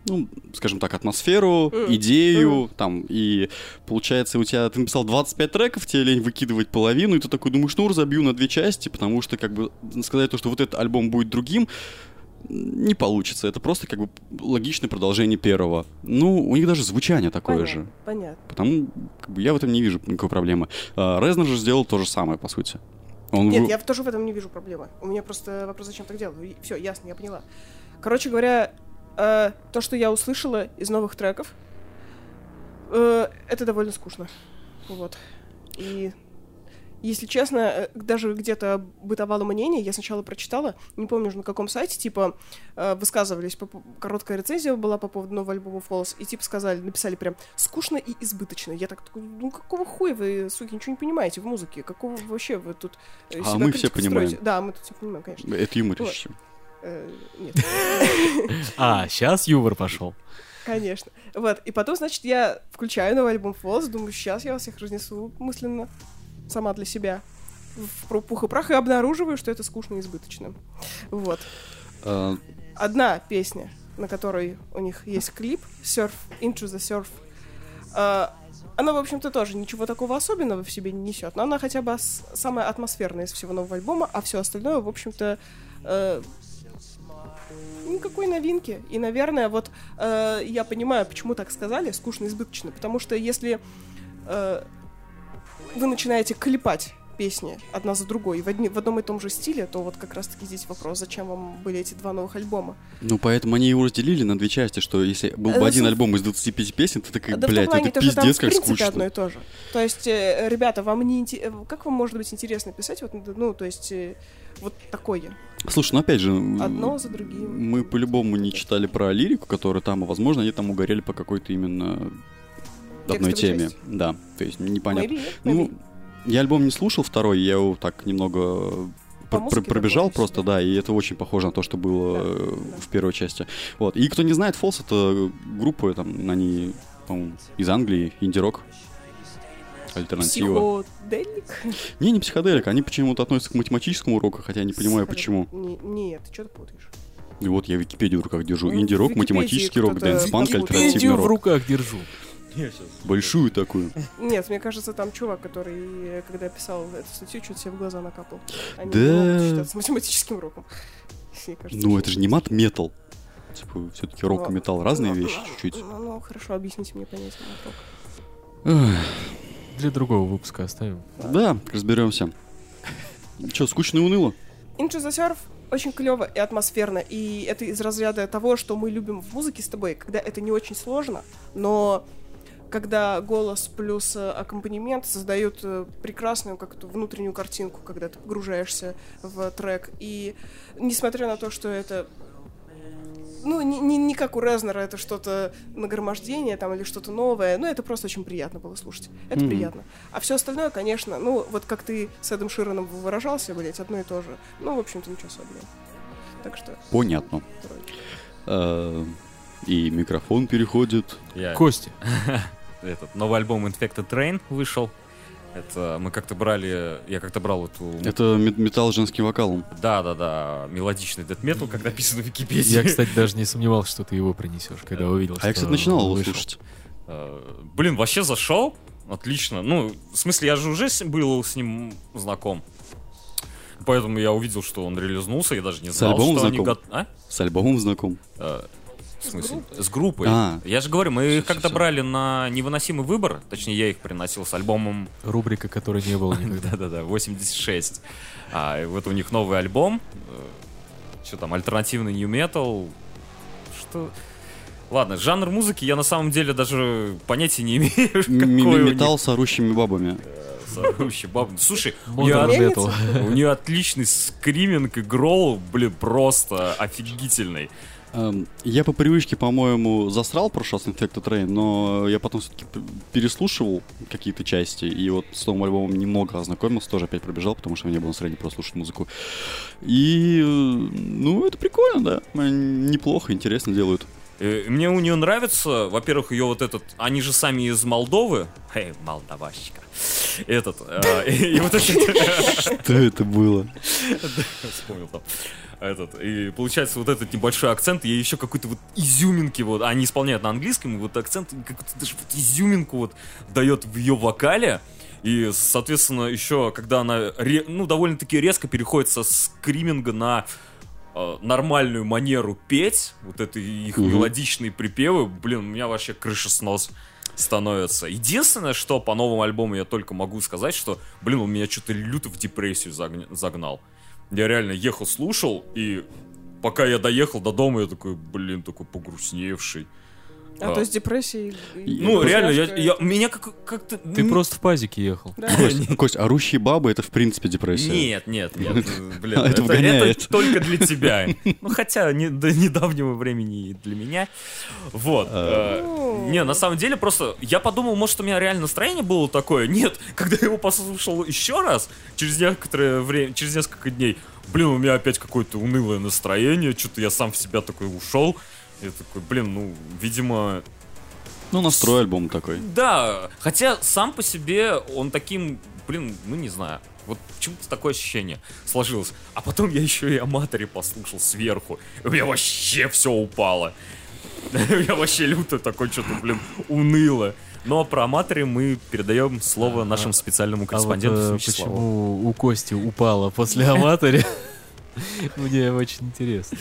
Ну, скажем так, атмосферу, идею, там, и получается у тебя, ты написал 25 треков, тебе лень выкидывать половину, и ты такой думаешь, ну, разобью на две части, потому что, как бы, сказать то, что вот этот альбом будет другим, не получится. Это просто, как бы, логичное продолжение первого. Ну, у них даже звучание такое понятно, же. Понятно. Потому как бы, я в этом не вижу никакой проблемы. А, Резнер же сделал то же самое, по сути. Он Нет, вы- я тоже в этом не вижу проблемы. У меня просто вопрос, зачем так делать. Все, ясно, я поняла. Короче говоря, э, то, что я услышала из новых треков, э, это довольно скучно. Вот. И если честно, э, даже где-то бытовало мнение, я сначала прочитала, не помню уже на каком сайте, типа, э, высказывались, по короткая рецензия была по поводу нового альбома Falls, и типа сказали, написали прям скучно и избыточно. Я так, такой, ну какого хуя вы, суки, ничего не понимаете в музыке? Какого вообще вы тут э, А мы все понимаем. строите? Да, мы тут все понимаем, конечно. Это юмор Вот. еще. Э, нет. А, сейчас юмор пошел. Конечно. Вот, и потом, значит, я включаю новый альбом Falls, думаю, сейчас я вас всех разнесу мысленно, сама для себя, в пух и прах, и обнаруживаю, что это скучно и избыточно. Вот. А, Одна песня, на которой у них есть клип, Surf, Into the Surf, а, она, в общем-то, тоже ничего такого особенного в себе не несет, но она хотя бы самая атмосферная из всего нового альбома, а все остальное, в общем-то, э, никакой новинки. И, наверное, вот э, я понимаю, почему так сказали, скучно и избыточно, потому что если э, вы начинаете клепать песни одна за другой в, одни- в одном и том же стиле, то вот как раз-таки здесь вопрос, зачем вам были эти два новых альбома. Ну, поэтому они его разделили на две части, что если был бы Э, один альбом из 25 песен, ты такая, да блядь, это то, что там, пиздец в как принципе, скучно. одно и то же. То есть, э, ребята, вам не э, как вам может быть интересно писать вот, ну, то есть, вот такое, Слушай, ну опять же, одно за другим. мы по-любому не читали про лирику, которая там, а возможно, они там угорели по какой-то именно одной теме. Да, то есть непонятно. Maybe, Ну, maybe. я альбом не слушал второй, я его так немного По пр- пробежал просто, да, и это очень похоже на то, что было Да, э, да. в первой части. Вот. И кто не знает, Falls это группа, там, они, по-моему, из Англии, инди-рок. Альтернатива. Психоделик? Не, не психоделик, они почему-то относятся к математическому року, хотя я не понимаю, почему. Не- Нет, ты что ты путаешь? И вот я Википедию в руках держу. Ну, Инди-рок, математический рок, дэнс-панк, альтернативный Википедию в рок. руках держу. Большую такую. Нет, мне кажется, там чувак, который, когда писал эту статью, что-то себе в глаза накапал. Они Да. считаться математическим уроком. Кажется, Ну, это же не мат-метал. Типа, все-таки рок и металл разные вещи чуть-чуть. Ну, хорошо, объясните мне понятие рок. Эх, Для другого выпуска оставим. Да, разберемся. Че, скучно и уныло? Into the Surf очень клево и атмосферно, и это из разряда того, что мы любим в музыке с тобой, когда это не очень сложно, но когда голос плюс э, аккомпанемент создают э, прекрасную как-то внутреннюю картинку, когда ты погружаешься в трек. И несмотря на то, что это ну, не, не, не как у Резнера, это что-то нагромождение там или что-то новое, но это просто очень приятно было слушать. Это Мгм. приятно. А все остальное, конечно, ну, вот как ты с Эдом Широном выражался, блядь, одно и то же. Ну, в общем-то, ничего особенного. Так что, Понятно. Э, И микрофон переходит. Я- Кости. этот новый альбом Infected Train вышел. Это мы как-то брали, я как-то брал эту... Это ме- металл с женским вокалом. Да-да-да, мелодичный дед метал, как написано в Википедии. Я, кстати, даже не сомневался, что ты его принесешь, когда увидел, А я, кстати, начинал его слушать. Э, Блин, вообще зашел. Отлично. Ну, в смысле, я же уже с- был с ним знаком. Поэтому я увидел, что он релизнулся, я даже не С знал, альбомом что они знаком? А? С альбомом знаком. Э, В смысле? С группой. А. Я же говорю, мы их Всё, когда всё. брали на невыносимый выбор, точнее, я их приносил с альбомом Рубрика, которой не было никогда. Да-да-да, 86. А, вот у них новый альбом. Что там, альтернативный new metal. Что... Ладно, жанр музыки я на самом деле даже понятия не имею, какой. Металл с орущими бабами. Сорущий баб- Слушай, у нее, Modern Мельница? Metal. у нее отличный скриминг и гролл, блин, просто офигительный. Эм, Я по привычке, по-моему, засрал прошлый раз Infected Rain, но я потом все-таки переслушивал какие-то части, и вот с новым альбомом немного ознакомился, тоже опять пробежал, потому что мне было настроение просто слушать музыку. И, э, ну, это прикольно, да. Неплохо, интересно делают. Э, Мне у нее нравится, во-первых, ее вот этот, они же сами из Молдовы, эй, молдаващика, этот, и и вот этот, Что это было? вспомнил там, этот, и получается вот этот небольшой акцент, ей еще какой-то вот изюминки, вот, они исполняют на английском, и вот акцент, какую-то даже вот изюминку вот дает в ее вокале, и, соответственно, еще, когда она, ре- ну, довольно-таки резко переходит со скриминга на э, нормальную манеру петь, вот это их Мгм. мелодичные припевы, блин, у меня вообще крышеснос становится. Единственное, что по новому альбому я только могу сказать, что, блин, он меня что-то люто в депрессию загнал. Я реально ехал, слушал, и пока я доехал до дома, я такой, блин, такой погрустневший. А А. то есть депрессия. и- и Ну, реально, я, я- меня как- как-то... Ты м, просто в пазике ехал. Да. Кость, Кость, орущие бабы это в принципе депрессия. Нет, нет, нет, блин, Это это, вгоняет. это только для тебя. Ну, хотя не- до недавнего времени и для меня. Вот. э, Ну. Не, на самом деле просто я подумал, может, у меня реально настроение было такое. Нет, когда я его послушал еще раз, через некоторое время, через несколько дней, блин, у меня опять какое-то унылое настроение, что-то я сам в себя такой ушел. Я такой, блин, ну, видимо, Ну, настрой альбом такой. да, хотя сам по себе он таким, блин, ну не знаю. Вот почему-то такое ощущение сложилось. А потом я еще и о Маторе послушал сверху. И у меня вообще все упало. Я вообще люто такой что-то, блин, уныло. Но про Аматоре мы передаем слово нашему специальному А вот корреспонденту Вячеславу. почему у Кости упала после Аматори, мне очень интересно.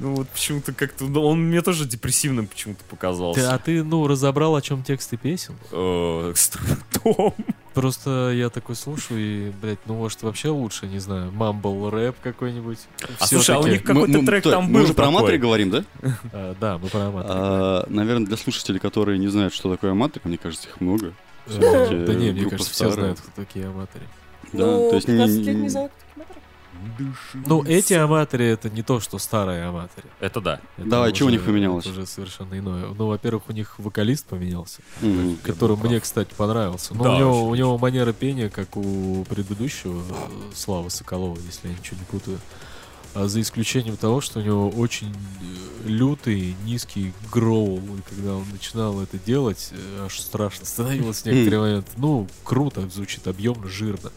Ну вот почему-то как-то... ну, Он мне тоже депрессивным почему-то Ты- показался. а ты, ну, разобрал, о чем тексты песен? Э, с трудом. Просто я такой слушаю и, блядь, ну, может, вообще лучше, не знаю, мамбл рэп какой-нибудь. А слушай, а у них какой-то трек то- там мы был уже про. Аматори говорим, да? А, Да, мы про Аматори. А, наверное, для слушателей, которые не знают, что такое Аматори, мне кажется, их много. Э, Да не, мне кажется, все знают, кто такие Аматори. Да, Ну, то есть не- 15 лет не- не знаю, кто такие Ну, эти Аматори это не то, что старые Аматори. Это да. Это Давай, уже- чего у них поменялось? это уже совершенно иное. Ну, во-первых, у них вокалист поменялся, Мгм. который мне, кстати, понравился. Ну, Да, у, него, у него манера пения, как у предыдущего Славы Соколова, если я ничего не путаю. А за исключением того, что у него очень э, лютый, низкий гроул. И когда он начинал это делать, э, аж страшно становилось в некоторые моменты. Ну, круто, звучит объемно, жирно.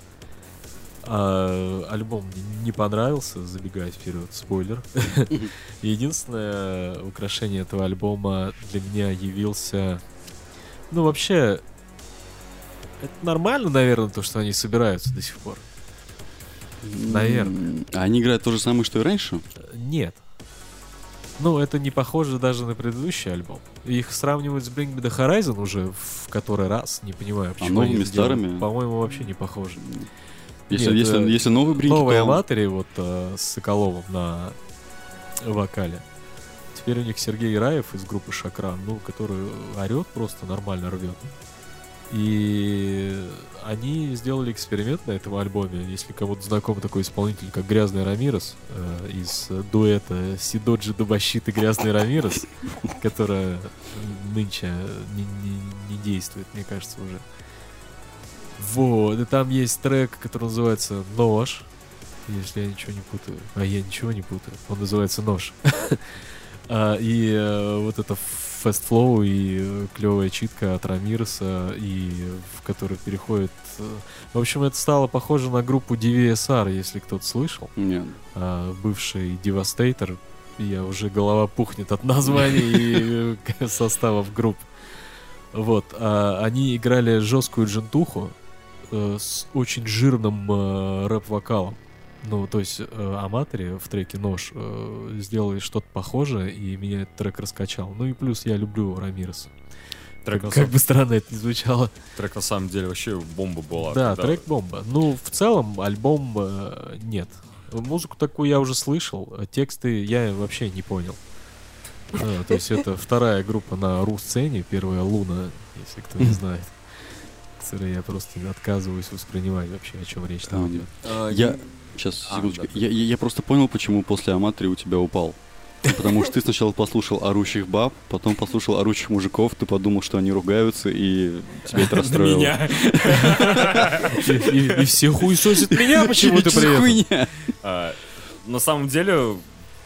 А альбом мне не понравился, забегая вперед, спойлер. Единственное украшение этого альбома для меня явился... Ну, вообще, это нормально, наверное, то, что они собираются до сих пор. Наверное. А они играют то же самое, что и раньше? Нет. Ну, это не похоже даже на предыдущий альбом. Их сравнивают с Bring Me The Horizon уже в который раз, не понимаю, почему они новыми, старыми? По-моему, вообще не похоже. Если, Нет, если, э, если новый Новая то... Аматори вот э, с Соколовым на вокале. Теперь у них Сергей Раев из группы Шакран, ну, который орет просто нормально рвет. И они сделали эксперимент на этом альбоме. Если кому-то знаком такой исполнитель, как Грязный Рамирес, э, из э, дуэта Сидоджи Дубащит и Грязный Рамирес, которая нынче не, не- не действует, мне кажется, уже. Вот, и там есть трек, который называется «Нож», если я ничего не путаю. А я ничего не путаю. Он называется «Нож». А, И э, вот эта Fast Flow и клевая читка от Рамиреса, и в которой переходит... э, В общем, это стало похоже на группу DVSR, если кто-то слышал. Нет. А, бывший Devastator. Я уже голова пухнет от названий и э, составов групп. Вот. а они играли жесткую джентуху э, с очень жирным э, рэп-вокалом. Ну, то есть э, Аматори в треке «Нож» э, сделали что-то похожее, и меня этот трек раскачал. Ну и плюс я люблю Рамиреса. Трек, как, на как бы странно это ни звучало. трек на самом деле вообще бомба была. да, когда- трек бомба. Ну, в целом, альбом э, нет. Музыку такую я уже слышал, а тексты я вообще не понял. А, то есть это вторая группа на ру-сцене, первая Луна, если кто не знает. Которую я просто отказываюсь воспринимать вообще, о чем речь там идет. А, Я... Сейчас, А, секундочку. Я, просто понял, почему после Аматри у тебя упал. Потому что ты сначала послушал орущих баб, потом послушал орущих мужиков, ты подумал, что они ругаются, и тебя это расстроило. меня. И, все хуесосят меня почему-то Чё за при этом. хуйня? А, На самом деле,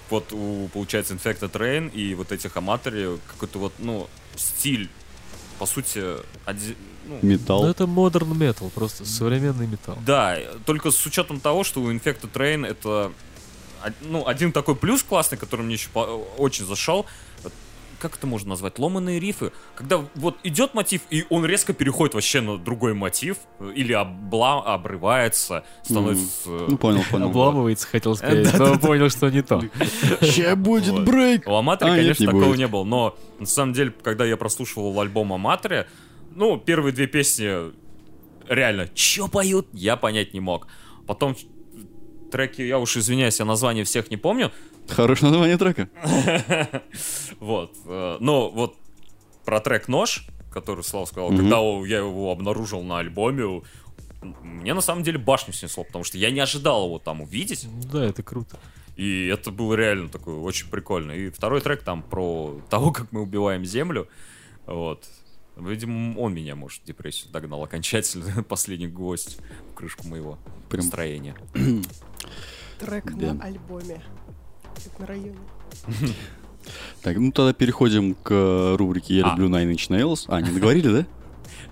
вот у, получается, Infected Rain и вот этих Аматори какой-то вот, ну, стиль, по сути, оди- ну, Ну Металл. это модерн метал, просто современный металл. Да, только с учетом того, что у Infected Rain это ну, один такой плюс классный, который мне еще по- очень зашел. Как это можно назвать? Ломаные рифы. Когда вот идет мотив, и он резко переходит вообще на другой мотив, э, или обла- обрывается, становится... Ну, понял, понял. Обламывается, хотел сказать, но понял, что не то. Ща будет брейк! У Аматори, А, конечно, не такого не было. Но на самом деле, когда я прослушивал альбом Аматори, ну, первые две песни реально, что поют, я понять не мог. Потом треки, я уж извиняюсь, я название всех не помню. Хорошее название трека. Вот. Но вот про трек «Нож», который Слава сказал, когда я его обнаружил на альбоме, мне на самом деле башню снесло, потому что я не ожидал его там увидеть. Да, это круто. И это было реально такое очень прикольно. И второй трек там про того, как мы убиваем землю. Вот. Видимо, он меня, может, в депрессию догнал окончательно. Последний гвоздь в крышку моего Прям настроения. Трек Да. на альбоме. Как на районе. Так, ну тогда переходим к э, рубрике «Я А. люблю Nine Inch Nails». А, не договорили, да?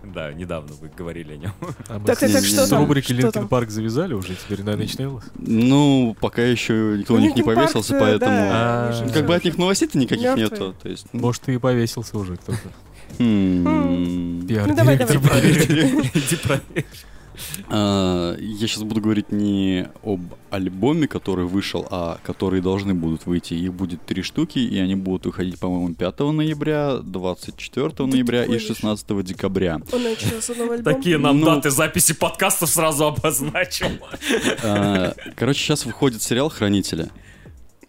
Да, недавно вы говорили о нем. А Так, так, так, что с там? рубрики Линкен? Парк завязали уже, теперь на начиналось. Ну, пока еще никто на них не повесился, поэтому... А, Как бы от них новостей-то никаких нету. То есть, ну, Может, и повесился уже кто-то. Хм. Ну, давай, Пиар-директор. давай. Иди проверь. А, Я сейчас буду говорить не об альбоме, который вышел, а которые должны будут выйти. Их будет три штуки, и они будут выходить, по-моему, 5 ноября, 24 ты ноября и гонишь. 16 декабря. Такие нам Ну. даты записи подкастов сразу обозначил. А, Короче, сейчас выходит сериал «Хранители».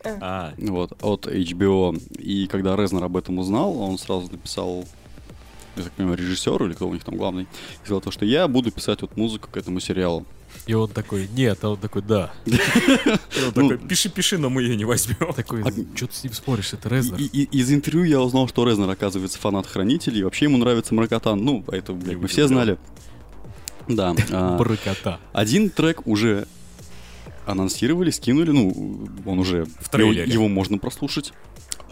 А, Вот, от HBO. И когда Резнер об этом узнал, он сразу написал, я так понимаю, режиссеру или кто у них там главный, и сказал то, что я буду писать вот музыку к этому сериалу. И он такой, нет, а он такой, да. и он такой, пиши-пиши, но мы ее не возьмем. Такой, А- что ты с ним споришь, это Резнер. Из интервью я узнал, что Резнер, оказывается, фанат Хранителей, и вообще ему нравится Мракотан. Ну, это, блядь, мы все знали. Да. а, Брыкота. Один трек уже анонсировали, скинули, ну, он уже... В трейлере. Его можно прослушать.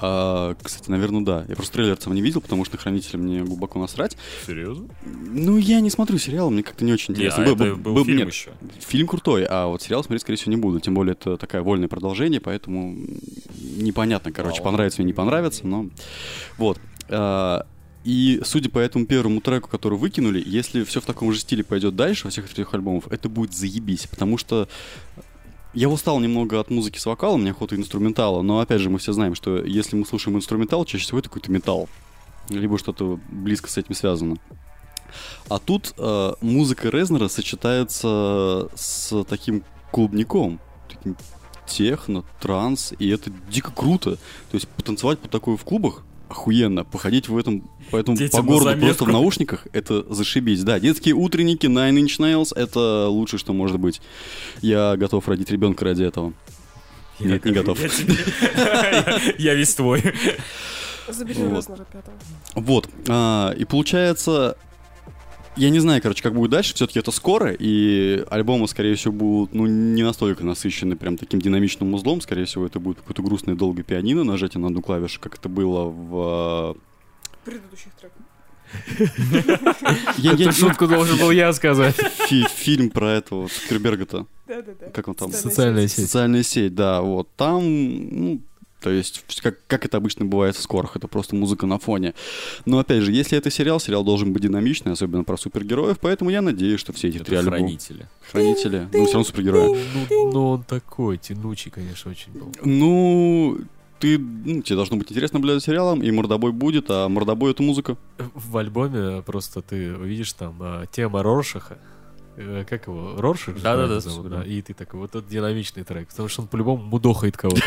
А, кстати, наверное, да. Я просто трейлер сам не видел, потому что на Хранителя мне глубоко насрать. Серьезно? Ну, я не смотрю сериал, мне как-то не очень Не, интересно. а Был- это был- был фильм нет, еще. Фильм крутой, а вот сериал смотреть, скорее всего, не буду. Тем более, это такое вольное продолжение, поэтому непонятно, короче, Вау. понравится мне, не понравится, но... Вот. А, И судя по этому первому треку, который выкинули, если все в таком же стиле пойдет дальше, во всех трех альбомов, это будет заебись, потому что я устал немного от музыки с вокалом, мне охота инструментала, но опять же мы все знаем, что если мы слушаем инструментал, чаще всего это какой-то металл, либо что-то близко с этим связано. А тут э, музыка Резнера сочетается с таким клубником, таким техно, транс, и это дико круто. То есть потанцевать по такой в клубах охуенно, походить в этом, по этому Детям по городу заметку. просто в наушниках, это зашибись. Да, детские утренники, Nine Inch Nails, это лучшее, что может быть. Я готов родить ребенка ради этого. Нет, не готов. Я Я- Я весь твой. Забери Вот. Пятого. Вот. а, и получается, я не знаю, короче, как будет дальше. Все-таки это скоро, и альбомы, скорее всего, будут, ну, не настолько насыщены прям таким динамичным узлом. Скорее всего, это будет какое-то грустное долгое пианино, нажатие на одну клавишу, как это было в предыдущих треков. Я- я- Эту шутку должен был я сказать. фи- Фильм про этого Цукерберга-то. Да-да-да. Как он там? Социальная сеть. Социальная сеть, да, вот. Там, ну, то есть, как, как это обычно бывает в скорах, это просто музыка на фоне. Но, опять же, если это сериал, сериал должен быть динамичный, особенно про супергероев, поэтому я надеюсь, что все эти три Это альбома... хранители. Хранители. Ну, все равно супергерои. Ну, ну, он такой, тянучий, конечно, очень был. Ну, ты, ну, тебе должно быть интересно наблюдать за сериалом, и мордобой будет, а мордобой — это музыка. В альбоме просто ты увидишь там а, тема Роршаха. Э, Как его? Роршах? же Да-да-да, правильно зовут, да. да. И ты такой, вот это динамичный трек, потому что он по-любому мудохает кого-то.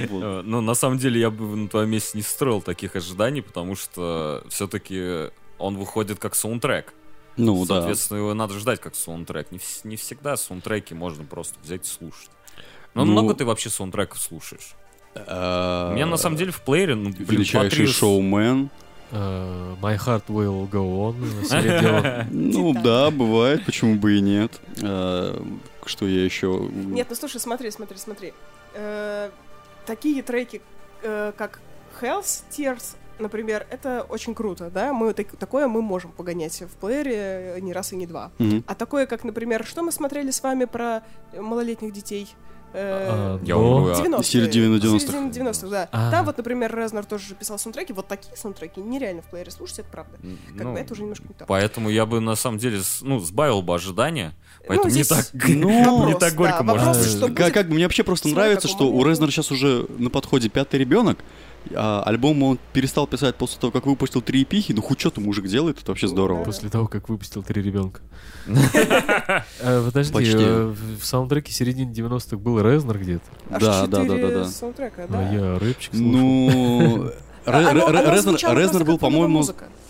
Э, Ну, на самом деле, я бы на твоем месте не строил таких ожиданий, потому что все-таки он выходит как саундтрек. Ну, да. Соответственно, его надо ждать как саундтрек. Не, вс- не всегда саундтреки можно просто взять и слушать. Но Ну, много ты вообще саундтреков слушаешь? У меня на самом деле в плеере, ну, блин, Величайший шоумен. Э, My Heart Will Go On. Ну, да, бывает, почему бы и нет. А, Что я еще... Нет, ну слушай, смотри, смотри, смотри. Э, Такие треки, э, как Health Tears, например, это очень круто, да? Мы так- такое мы можем погонять в плеере не раз и не два. А такое, как, например, что мы смотрели с вами про малолетних детей? Э, А, Я умру, а- 90-е. Середина 90-х. Середина 90-х, да. А. Там вот, например, Резнер тоже же писал саундтреки. Вот такие саундтреки нереально в плеере слушать, это правда. Как Ну, бы это уже немножко не то. Поэтому я бы на самом деле ну, сбавил бы ожидания. Ну, Поэтому не так, Ну, не так горько да, можно вопрос, что Как, будет. как бы мне вообще просто нравится, что у. Резнера сейчас уже на подходе пятый ребенок, а альбом он перестал писать после того, как выпустил три эпихи. Ну, хоть что-то мужик делает, это вообще здорово. После того, как выпустил три ребенка. Э, Подожди, э, в саундтреке середины 90-х был Резнер где-то. Да, да, да, четыре да, да. саундтрека, да. А я рэпчик слушал. Ну, А Резнер был, по-моему.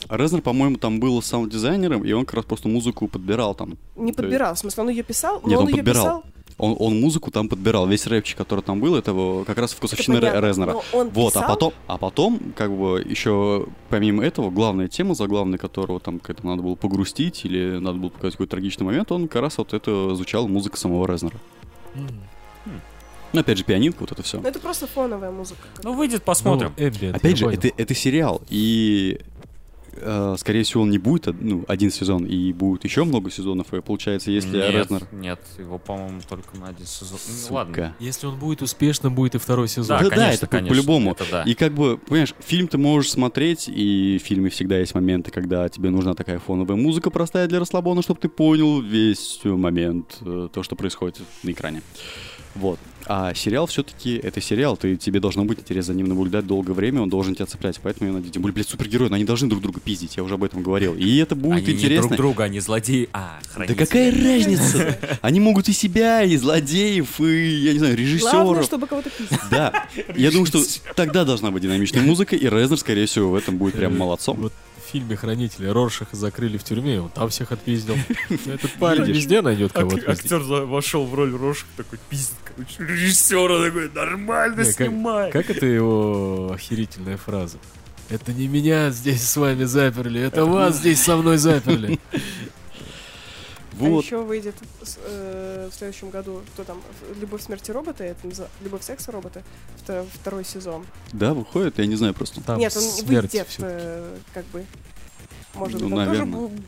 Резнер, по-моему, там был саунд-дизайнером, и он как раз просто музыку подбирал там. Не подбирал, в смысле, он ее писал, но Нет, он, ее подбирал. писал. Он, он музыку там подбирал. Весь рэпчик, который там был, это его как раз вкусовщина Это понятно, Резнера. но он Вот, а писал, потом, а потом, как бы, еще помимо этого, главная тема, заглавной которого там как-то надо было погрустить или надо было показать какой-то трагичный момент, он как раз вот это звучала музыка самого Резнера. Ну, опять же, пианинка, вот это все. Ну, это просто фоновая музыка. Ну, выйдет, посмотрим. Ну, ambient, Опять же, понял. это, это сериал, и скорее всего он не будет ну, один сезон, и будет еще много сезонов, и получается, если нет, Резнер... нет, его, по-моему, только на один сезон. Ну, Сука. ладно. Если он будет успешным, будет и второй сезон. Да, да, конечно, это по- конечно, по-любому. это да. И как бы, понимаешь, фильм ты можешь смотреть, и в фильме всегда есть моменты, когда тебе нужна такая фоновая музыка простая для расслабона, чтобы ты понял весь э, момент, э, то, что происходит на экране. Вот. А сериал все-таки это сериал, ты, тебе должно быть интересно за ним наблюдать долгое время, он должен тебя цеплять. Поэтому я надеюсь, тем более, блядь, супергерои, но они должны друг друга пиздить, я уже об этом говорил. И это будет Они не интересно. друг друга, они злодеи, а Да хранители. какая разница? Они могут и себя, и злодеев, и, я не знаю, Главное, режиссеров. чтобы кого-то пиздить. Да, я думаю, что тогда должна быть динамичная музыка, и Резнер, скорее всего, в этом будет прям молодцом. Вот фильме «Хранители» Роршаха закрыли в тюрьме, он там всех отпиздил. Этот парень везде найдет кого-то Ак- пиздить. Актер вошел в роль Рошка, такой пиздит, короче, режиссера такой, нормально снимай. Как это его охерительная фраза? Это не меня здесь с вами заперли, это вас здесь со мной заперли. А Вот. еще выйдет э, в следующем году, кто там, «Любовь, смерти робота», это «Любовь, секса робота», вто- второй сезон. Да, выходит, я не знаю просто. Там Нет, он смерть выйдет, э, как бы, может Ну, он тоже наверное. бу-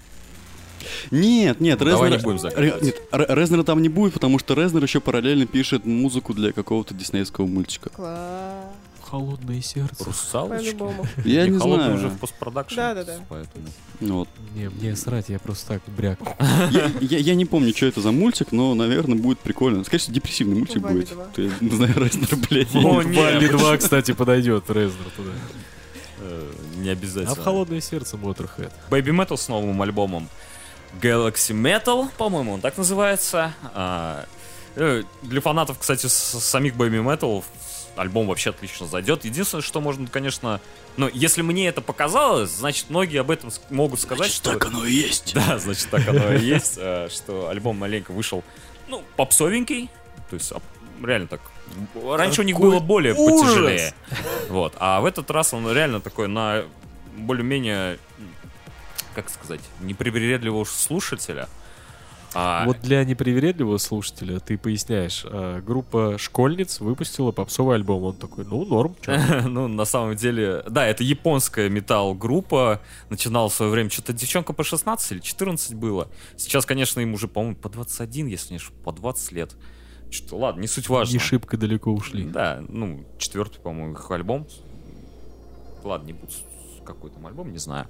Нет, нет, Ну, давай Резнера... не будем. Нет, Ре- Резнера там не будет, потому что Резнер еще параллельно пишет музыку для какого-то диснеевского мультика. Класс. Холодное сердце. Русалочка. По-любому. Я И не холодный знаю. уже в постпродакшн. Да-да-да. Поэтому. Ну Вот. Не, мне срать, я просто так бряк. Я, я- я не помню, что это за мультик, но, наверное, будет прикольно. Скорее всего, депрессивный мультик будет. два. Ты, не знаю, Резнер, блядь. О. Валли 2, кстати, подойдет, Резнер туда. э, Не обязательно. А в холодное сердце Motorhead. Baby Metal с новым альбомом Galaxy Metal, по-моему, он так называется. А, э, для фанатов, кстати, самих Baby Metal альбом вообще отлично зайдет. Единственное, что можно, конечно... Ну, если мне это показалось, значит, многие об этом могут сказать, Значит, что... так оно и есть. Да, значит, так оно и есть, э, что альбом маленько вышел, ну, попсовенький, то есть реально так. Раньше у них было более потяжелее. Вот. А в этот раз он реально такой на более-менее, как сказать, непривередливого слушателя. А, Вот для непривередливого слушателя ты поясняешь, а, группа школьниц выпустила попсовый альбом. Он такой, ну, норм. Ну, на самом деле, да, это японская металл-группа. Начинала в свое время что-то девчонка по 16 или 14 было. Сейчас, конечно, им уже, по-моему, по 21, если не по 20 лет. Что, ладно, не суть важно. Не шибко далеко ушли. Да, ну, четвертый, по-моему, их альбом. Ладно, не буду, какой там альбом, не знаю.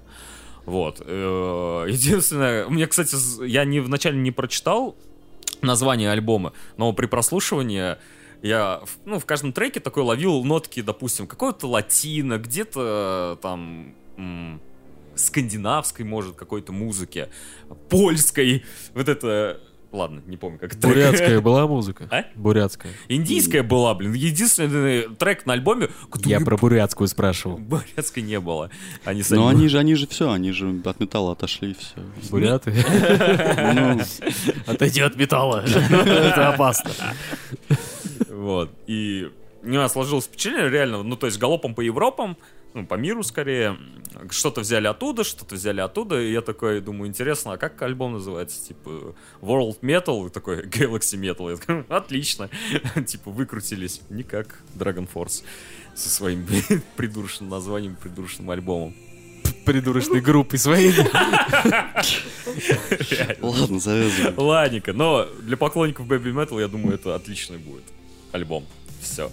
Вот. э, Единственное, у меня, кстати, я не вначале не прочитал название альбома, но при прослушивании я, ну, в каждом треке такой ловил нотки, допустим, какой-то латино, где-то там м, скандинавской, может, какой-то музыки, польской, вот это... Ладно, не помню, как это. Бурятская была музыка? А? Бурятская. Индийская была, блин. Единственный трек на альбоме, Я про бурятскую спрашивал. бурятской не было. Они сами... Но они же, они же все, они же от металла отошли, все. Буряты. Ну, Отойди от металла. Это опасно. Вот. И у меня сложилось впечатление, реально, ну, то есть галопом по Европам, ну, по миру скорее, что-то взяли оттуда, что-то взяли оттуда, и я такой думаю, интересно, а как альбом называется? Типа, World Metal, и такой, Galaxy Metal. Я такой, отлично. Типа, выкрутились. Не как Dragon Force со своим придурочным названием, придурочным альбомом. Придурочной группой своей. ладно, завязывай. Ладненько, но для поклонников Baby Metal, я думаю, это отличный будет альбом. Все.